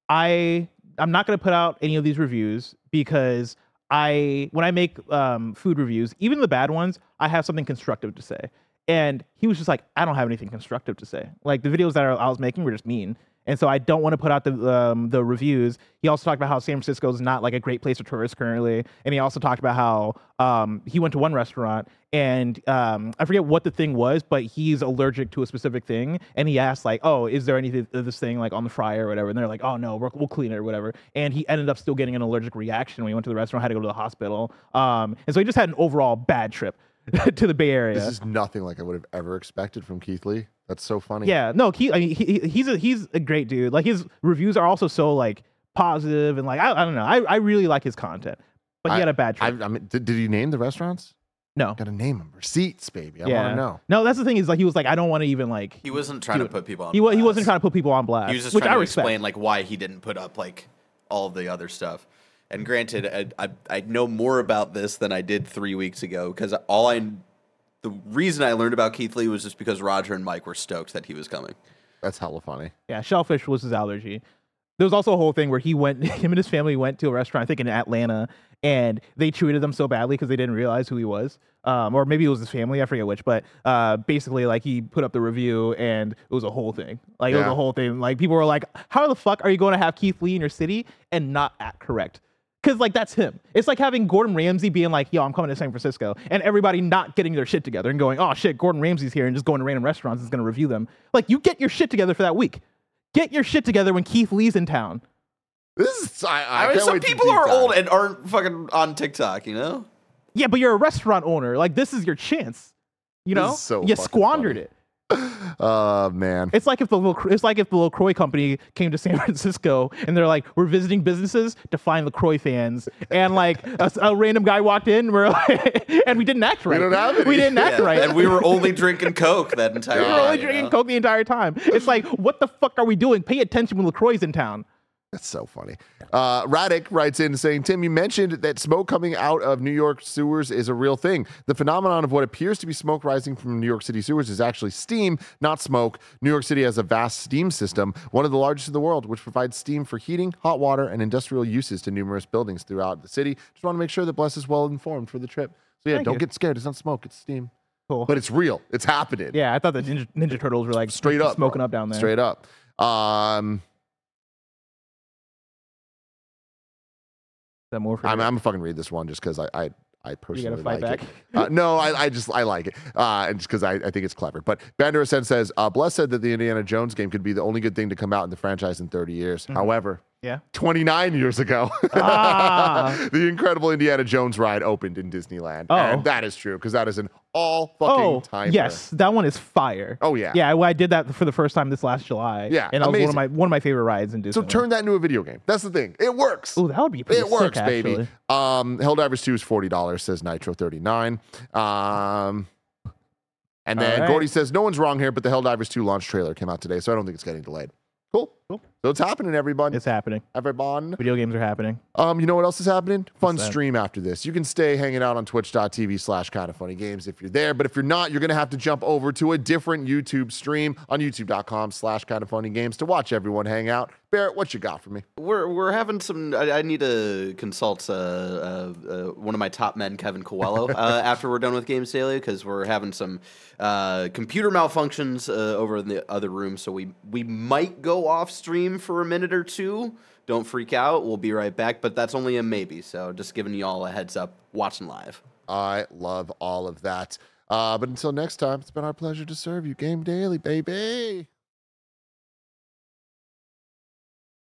I I'm not gonna put out any of these reviews because I when I make um, food reviews, even the bad ones, I have something constructive to say." And he was just like, "I don't have anything constructive to say. Like the videos that I was making were just mean." And so I don't want to put out the um, the reviews. He also talked about how San Francisco is not like a great place for tourists currently, and he also talked about how um, he went to one restaurant and um, I forget what the thing was, but he's allergic to a specific thing, and he asked like, "Oh, is there anything this thing like on the fryer or whatever?" And they're like, "Oh no, we're, we'll clean it or whatever." And he ended up still getting an allergic reaction when he went to the restaurant, had to go to the hospital. Um, and so he just had an overall bad trip to the Bay Area. This is nothing like I would have ever expected from Keith Lee. That's so funny. Yeah, no, he, I mean, he, he- he's a he's a great dude. Like his reviews are also so like positive and like I, I don't know. I, I really like his content, but he I- had a bad I, trip. I mean, did, did he name the restaurants? no, Got to name them. Receipts, baby. I yeah, want to know. no. That's the thing is like he was like I don't want to even like He wasn't trying He to put people on. he wa- he wasn't trying to put people on blast, He was just which trying I to respect. explain like why he didn't put up like all the other stuff. And granted, I, I, I know more about this than I did three weeks ago because all I, the reason I learned about Keith Lee was just because Roger and Mike were stoked that he was coming. That's hella funny. Yeah, shellfish was his allergy. There was also a whole thing where he went, him and his family went to a restaurant, I think in Atlanta, and they treated him so badly because they didn't realize who he was. Um, or maybe it was his family, I forget which, but uh, basically, like he put up the review and it was a whole thing. Like it was a whole thing. Like people were like, "How the fuck are you going to have Keith Lee in your city and not act correct?" Because like that's him. It's like having Gordon Ramsay being like, "Yo, I'm coming to San Francisco," and everybody not getting their shit together and going, "Oh shit, Gordon Ramsay's here," and just going to random restaurants and is going to review them. Like you get your shit together for that week. Get your shit together when Keith Lee's in town. This is. I, I, I, mean, some people are old and aren't fucking on TikTok, you know. Yeah, but you're a restaurant owner. Like this is your chance. You know, so you squandered funny. it. Oh man. It's like if the LaCroix, it's like if the LaCroix company came to San Francisco and they're like, "We're visiting businesses to find LaCroix fans," and like a, a random guy walked in, we're like, and we didn't act right. don't have any. We didn't act Yeah, right. And we were only drinking Coke that entire We were time. only drinking know? Coke the entire time. It's like, what the fuck are we doing? Pay attention when LaCroix's in town. That's so funny. Uh, Radic writes in saying, Tim, you mentioned that smoke coming out of New York sewers is a real thing. The phenomenon of what appears to be smoke rising from New York City sewers is actually steam, not smoke. New York City has a vast steam system, one of the largest in the world, which provides steam for heating, hot water, and industrial uses to numerous buildings throughout the city. Just want to make sure that Bless is well informed for the trip. So, yeah, Thank don't you. get scared. It's not smoke, it's steam. Cool. But it's real, it's happening. yeah, I thought the Ninja, Ninja Turtles were like Straight up. smoking bro. up down there. Straight up. Um, that more for I'm, you? I'm gonna fucking read this one just because I, I I personally fight like back? it. Uh, no, I, I just I like it, uh, and just because I, I think it's clever. But Bandera Sen says, uh, Bless said that the Indiana Jones game could be the only good thing to come out in the franchise in 30 years. However, yeah. 29 years ago, Ah. the incredible Indiana Jones ride opened in Disneyland, Oh. and that is true because that is an all fucking Oh, time. yes, that one is fire. Oh, yeah. Yeah, well, I did that for the first time this last July. Yeah, and that was one amazing. of my one of my favorite rides in Disney. So turn that into a video game. That's the thing. It works. Oh, that would be pretty it works, sick, baby. actually. Um, Helldivers 2 is $40, says Nitro 39. Um, and then right. Gordy says, no one's wrong here, but the Helldivers 2 launch trailer came out today, so I don't think it's getting delayed. Cool. Cool. So it's happening, everyone. It's happening. everyone. Video games are happening. Um, you know what else is happening? Fun that? stream after this. You can stay hanging out on twitch.tv slash kind of funny games if you're there. But if you're not, you're gonna have to jump over to a different YouTube stream on youtube.com slash kind of funny games to watch everyone hang out. Barrett, what you got for me? We're we're having some. I, I need to consult uh, uh, uh, one of my top men, Kevin Coello, uh, after we're done with Games Daily, because we're having some uh, computer malfunctions uh, over in the other room. So we we might go off stream for a minute or two. Don't freak out. We'll be right back, but that's only a maybe. So just giving you all a heads up. Watching live. I love all of that. Uh, but until next time, it's been our pleasure to serve you. Game Daily, baby.